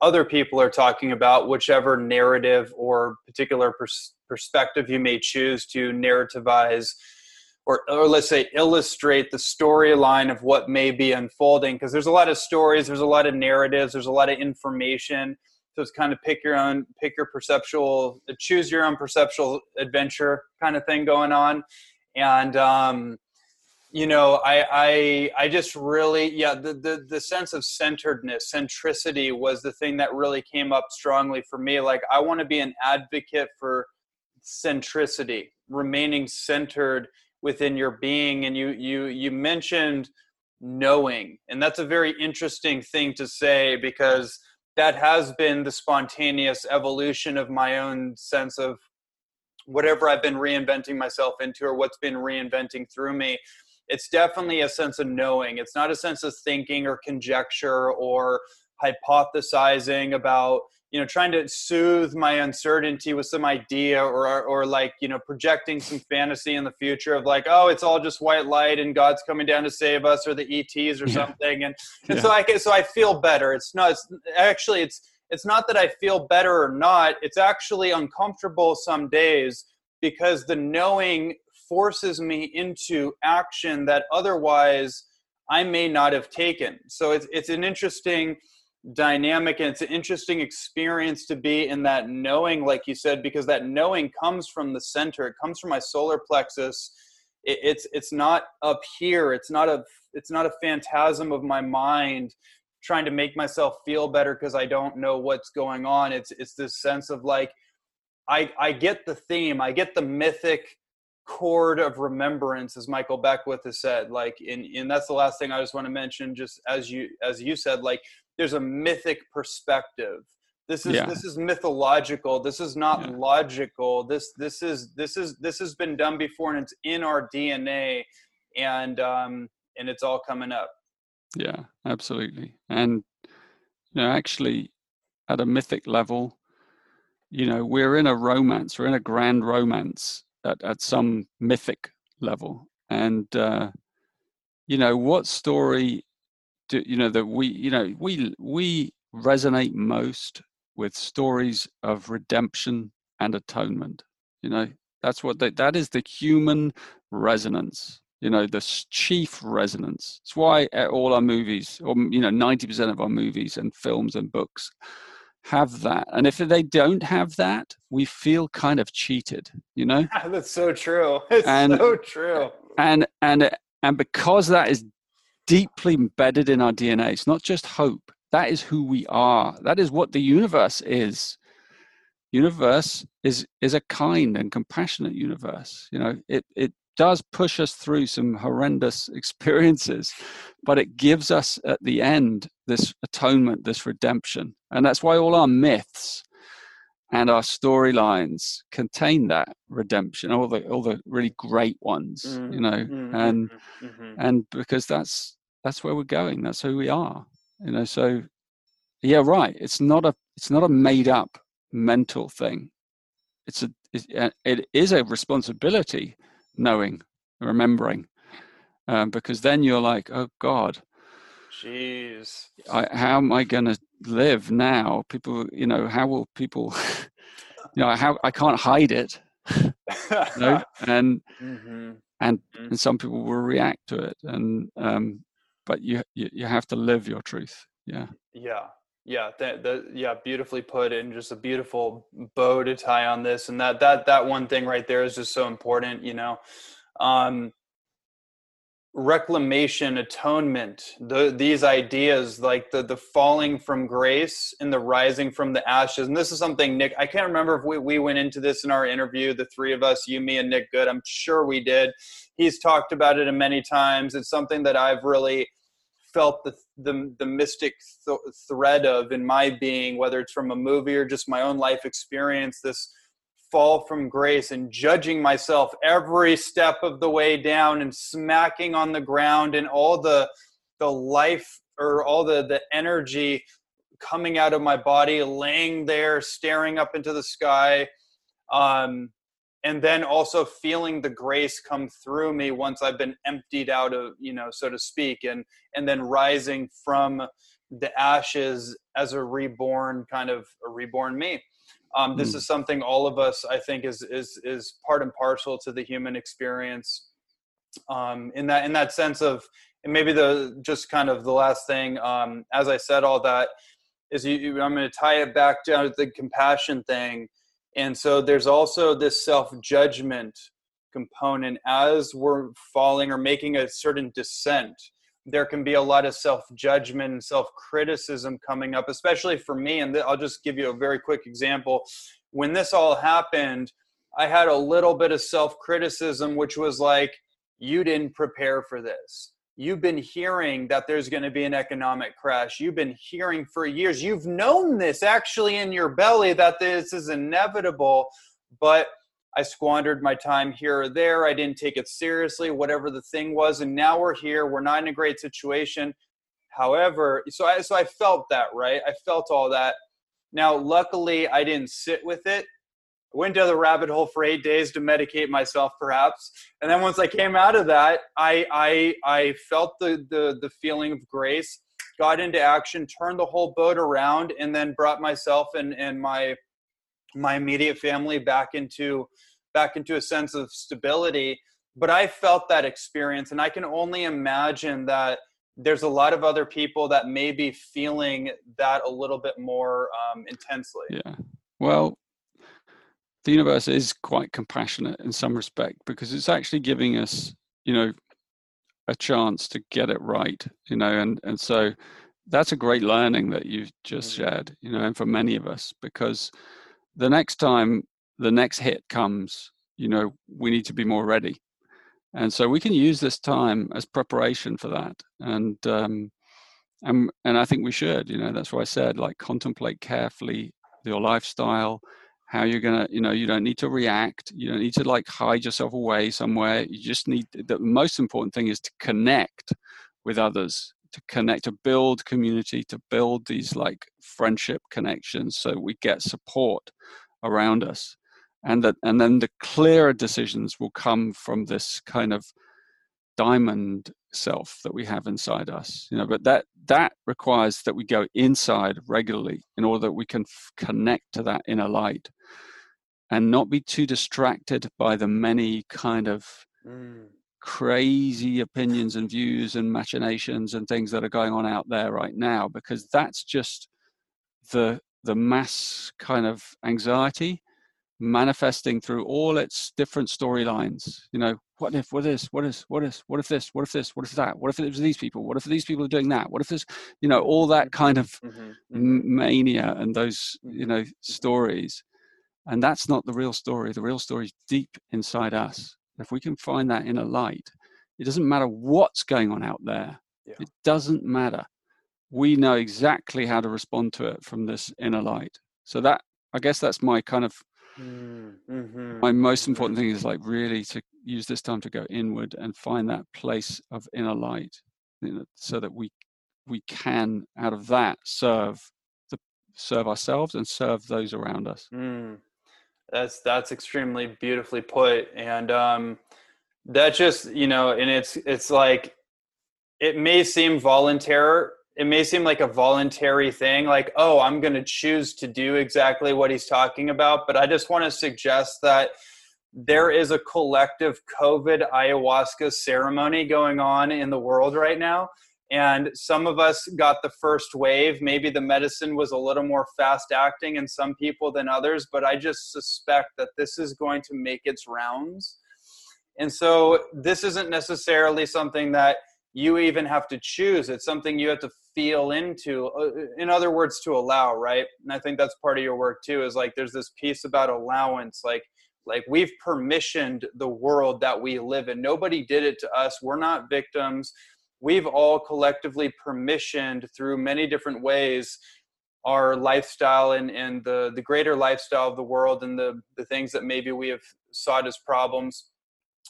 A: other people are talking about, whichever narrative or particular pers- perspective you may choose to narrativize or, or let's say illustrate the storyline of what may be unfolding because there's a lot of stories there's a lot of narratives there's a lot of information. So it's kind of pick your own pick your perceptual choose your own perceptual adventure kind of thing going on. And um, you know I, I i just really yeah the, the the sense of centeredness centricity was the thing that really came up strongly for me. Like i want to be an advocate for centricity remaining centered within your being and you you you mentioned knowing and that's a very interesting thing to say because that has been the spontaneous evolution of my own sense of whatever I've been reinventing myself into or what's been reinventing through me. It's definitely a sense of knowing. It's not a sense of thinking or conjecture or hypothesizing about you know trying to soothe my uncertainty with some idea or or like you know projecting some fantasy in the future of like oh it's all just white light and god's coming down to save us or the ets or yeah. something and, and yeah. so i so i feel better it's not it's, actually it's it's not that i feel better or not it's actually uncomfortable some days because the knowing forces me into action that otherwise i may not have taken so it's it's an interesting dynamic and it's an interesting experience to be in that knowing like you said because that knowing comes from the center. It comes from my solar plexus. It, it's it's not up here. It's not a it's not a phantasm of my mind trying to make myself feel better because i don't know what's going on. It's it's this sense of like i i get the theme. I get the mythic chord of remembrance as michael beckwith has said. Like and, and that's the last thing i just want to mention just as you as you said like there's a mythic perspective. This is yeah. this is mythological. This is not yeah. logical. This this is this is this has been done before and it's in our dna and um and it's all coming up.
B: Yeah absolutely. And you know actually at a mythic level you know we're in a romance we're in a grand romance at, at some mythic level. And uh you know what story do, you know that we you know we we resonate most with stories of redemption and atonement you know? That's what they, that is the human resonance you know the chief resonance. It's why uh, all our movies or you know 90% of our movies and films and books have that. And if they don't have that we feel kind of cheated you know?
A: That's so true. It's and, so true.
B: and and and because that is deeply embedded in our DNA. It's not just hope. That is who we are. That is what the universe is. Universe is is a kind and compassionate universe. You know, it it does push us through some horrendous experiences, but it gives us at the end this atonement, this redemption. And that's why all our myths and our storylines contain that redemption all the all the really great ones mm, you know mm, and mm, mm-hmm. and because that's that's where we're going that's who we are you know so yeah right it's not a it's not a made up mental thing it's a it, it is a responsibility knowing remembering um, because then you're like oh god
A: jeez
B: I, how am i going to live now people you know how will people you know how i can't hide it you know? and mm-hmm. and mm-hmm. and some people will react to it and um but you you, you have to live your truth. Yeah.
A: Yeah. Yeah that, yeah beautifully put and just a beautiful bow to tie on this and that that that one thing right there is just so important you know? Um reclamation atonement the, these ideas like the the falling from grace and the rising from the ashes. And this is something nick i can't remember if we, we went into this in our interview the three of us you me and nick good. I'm sure we did. He's talked about it many times. It's something that i've really felt the the, the mystic th- thread of in my being whether it's from a movie or just my own life experience this fall from grace and judging myself every step of the way down and smacking on the ground and all the the life or all the the energy coming out of my body laying there staring up into the sky um, and then also feeling the grace come through me once i've been emptied out of you know so to speak and and then rising from the ashes as a reborn kind of a reborn me um, this mm. is something all of us, I think, is is is part and parcel to the human experience. Um, in that in that sense of, and maybe the just kind of the last thing. Um, as I said, all that is you, I'm going to tie it back down to the compassion thing, and so there's also this self judgment component as we're falling or making a certain descent there can be a lot of self judgment and self criticism coming up, especially for me. And I'll just give you a very quick example. When this all happened, I had a little bit of self criticism, which was like, you didn't prepare for this. you've been hearing that there's going to be an economic crash. You've been hearing for years. You've known this actually in your belly that this is inevitable, but I squandered my time here or there. I didn't take it seriously, whatever the thing was. And now we're here. We're not in a great situation. However, so I, so I felt that, right? I felt all that. Now, luckily, I didn't sit with it. I went down the rabbit hole for eight days to medicate myself, perhaps. And then once I came out of that, I, I, I felt the, the, the feeling of grace, got into action, turned the whole boat around, and then brought myself and, and my my immediate family back into back into a sense of stability. But i felt that experience and i can only imagine that there's a lot of other people that may be feeling that a little bit more um, intensely.
B: Yeah. Well the universe is quite compassionate in some respect because it's actually giving us you know a chance to get it right you know and and so that's a great learning that you've just mm-hmm. shared you know and for many of us because the next time the next hit comes, you know, we need to be more ready. And so we can use this time as preparation for that. And um, and and I think we should. You know, that's why I said like contemplate carefully your lifestyle, how you're gonna. You know, you don't need to react. You don't need to like hide yourself away somewhere. You just need. The most important thing is to connect with others to connect to build community to build these like friendship connections so we get support around us. And that and then the clearer decisions will come from this kind of diamond self that we have inside us you know but that that requires that we go inside regularly in order that we can f- connect to that inner light and not be too distracted by the many kind of mm crazy opinions and views and machinations and things that are going on out there right now because that's just the the mass kind of anxiety manifesting through all its different storylines. You know what if what is what is what is what if this what if this what if that what if it was these people what if these people are doing that what if this you know all that kind of mm-hmm, mm-hmm. mania and those you mm-hmm, know mm-hmm. stories. And that's not the real story. The real story is deep inside us if we can find that inner light, it doesn't matter what's going on out there. Yeah. It doesn't matter. We know exactly how to respond to it from this inner light. So that I guess that's my kind of mm-hmm. my most important thing is like really to use this time to go inward and find that place of inner light, you know, so that we we can out of that serve the serve ourselves and serve those around us.
A: Mm. That's that's extremely beautifully put, and um, that just you know, and it's it's like it may seem voluntary. It may seem like a voluntary thing, like oh, I'm going to choose to do exactly what he's talking about. But I just want to suggest that there is a collective COVID ayahuasca ceremony going on in the world right now and some of us got the first wave. Maybe the medicine was a little more fast acting in some people than others but i just suspect that this is going to make its rounds. And so this isn't necessarily something that you even have to choose. It's something you have to feel into uh, in other words to allow right? And i think that's part of your work too is like there's this piece about allowance like like we've permissioned the world that we live in. Nobody did it to us. We're not victims we've all collectively permissioned through many different ways our lifestyle and, and the, the greater lifestyle of the world and the, the things that maybe we have sought as problems.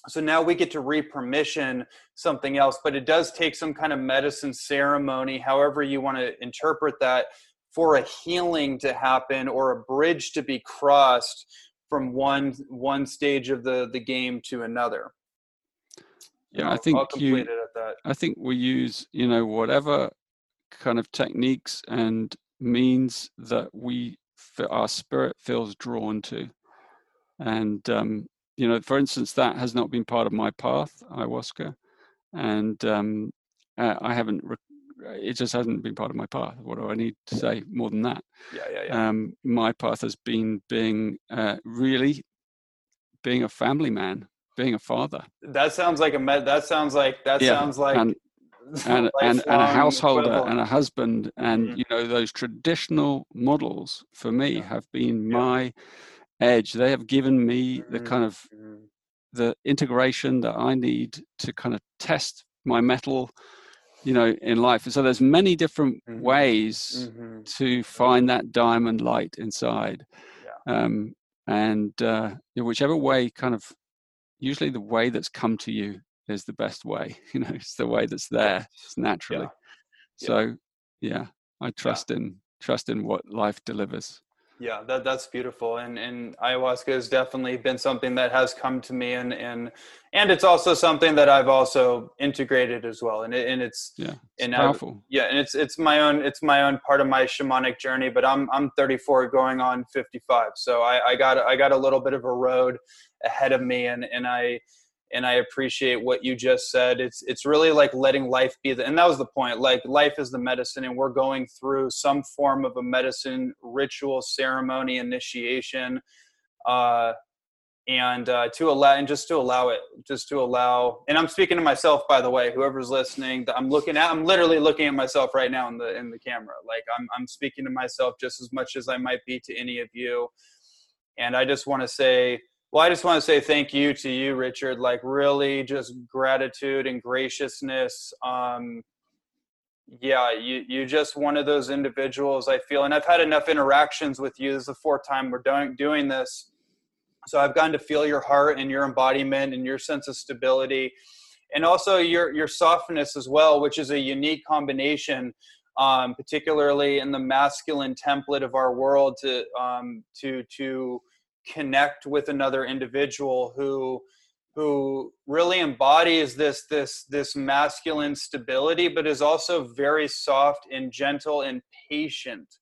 A: So now we get to re-permission something else, but it does take some kind of medicine ceremony, however you want to interpret that, for a healing to happen or a bridge to be crossed from one one stage of the, the game to another.
B: Yeah, I think you, I think we use, you know, whatever kind of techniques and means that we our spirit feels drawn to. And um, you know, for instance, that has not been part of my path, ayahuasca, and um, uh, I haven't. it just hasn't been part of my path. What do I need to say more than that?
A: Yeah, yeah, yeah. Um,
B: my path has been being uh, really being a family man, being a father.
A: That sounds like a med. That sounds like that yeah, sounds like.
B: And, and, and, and, a householder and a husband and mm-hmm. you know those traditional models for me yeah. have been yeah. my edge they have given me mm-hmm. the kind of mm-hmm. the integration that i need to kind of test my mettle you know in life and so there's many different
A: Mhm.
B: ways
A: Mhm.
B: to find that diamond light inside um, and uh, whichever way kind of usually the way that's come to you is the best way you know it's the way that's there it's naturally
A: Yeah.
B: so yeah i trust in trust in what life delivers
A: Yeah, that that's beautiful, and and ayahuasca has definitely been something that has come to me, and and and it's also something that I've also integrated as well, and it, and it's
B: yeah it's
A: and
B: powerful
A: yeah, and it's it's my own it's my own part of my shamanic journey. But I'm I'm 34, going on 55, so I, I got I got a little bit of a road ahead of me, and and I and I appreciate what you just said. It's it's really like letting life be the, and that was the point. Like life is the medicine, and we're going through some form of a medicine ritual, ceremony, initiation, uh, and uh, to allow and just to allow it, just to allow. And I'm speaking to myself, by the way. Whoever's listening, I'm looking at. I'm literally looking at myself right now in the in the camera. Like I'm I'm speaking to myself just as much as I might be to any of you. And I just want to say well, I just want to say thank you to you, Richard. Like, really, just gratitude and graciousness. Um, yeah, you you just one of those individuals. I feel, and I've had enough interactions with you. This is the fourth time we're doing doing this, so I've gotten to feel your heart and your embodiment and your sense of stability, and also your your softness as well, which is a unique combination. Um, particularly in the masculine template of our world, to um, to to connect with another individual who who really embodies this this this masculine stability but is also very soft and gentle and patient.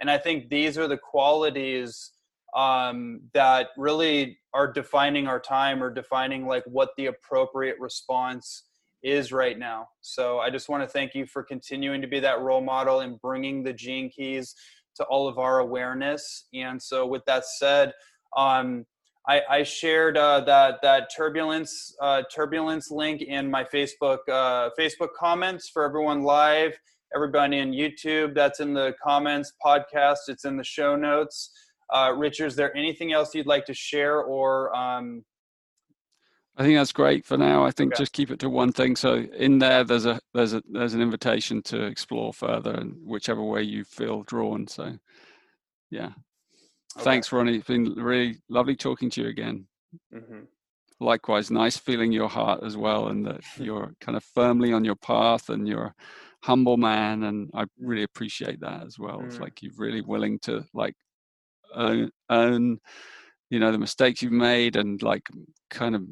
A: And i think these are the qualities um, that really are defining our time or defining like what the appropriate response is right now. So i just want to thank you for continuing to be that role model and bringing the gene keys to all of our awareness. And so with that said um, I, I, shared uh, that that turbulence uh, turbulence link in my Facebook uh, Facebook comments for everyone live, everybody in YouTube. That's in the comments podcast. It's in the show notes. Uh, Richard, is there anything else you'd like to share or? Um...
B: I think that's great for now. I think
A: Okay.
B: just keep it to one thing. So in there, there's a there's a there's an invitation to explore further, and whichever way you feel drawn. So, yeah.
A: Okay.
B: Thanks, Ronnie. It's been really lovely talking to you again.
A: Mhm.
B: Likewise, nice feeling your heart as well, and that you're kind of firmly on your path, and you're a humble man, and I really appreciate that as well. It's
A: Mm.
B: like you're really willing to like own, own, you know, the mistakes you've made, and like kind of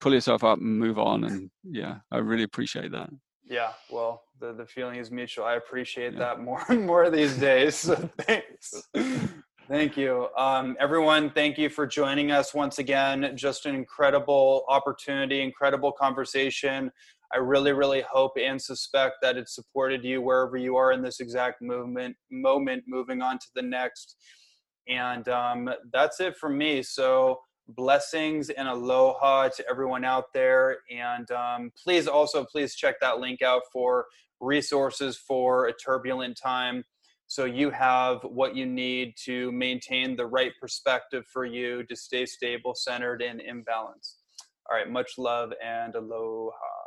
B: pull yourself up and move on. And yeah, I really appreciate that.
A: Yeah, well, the, the feeling is mutual. I appreciate
B: Yeah.
A: that more and more these days. So thanks. Thank you. Um, everyone, thank you for joining us once again. Just an incredible opportunity, incredible conversation. I really, really hope and suspect that it supported you wherever you are in this exact movement moment, moving on to the next. And um, that's it from me. So blessings and aloha to everyone out there. And um, please also please check that link out for resources for a turbulent time. So you have what you need to maintain the right perspective for you to stay stable, centered, and in balance. All right, much love and aloha.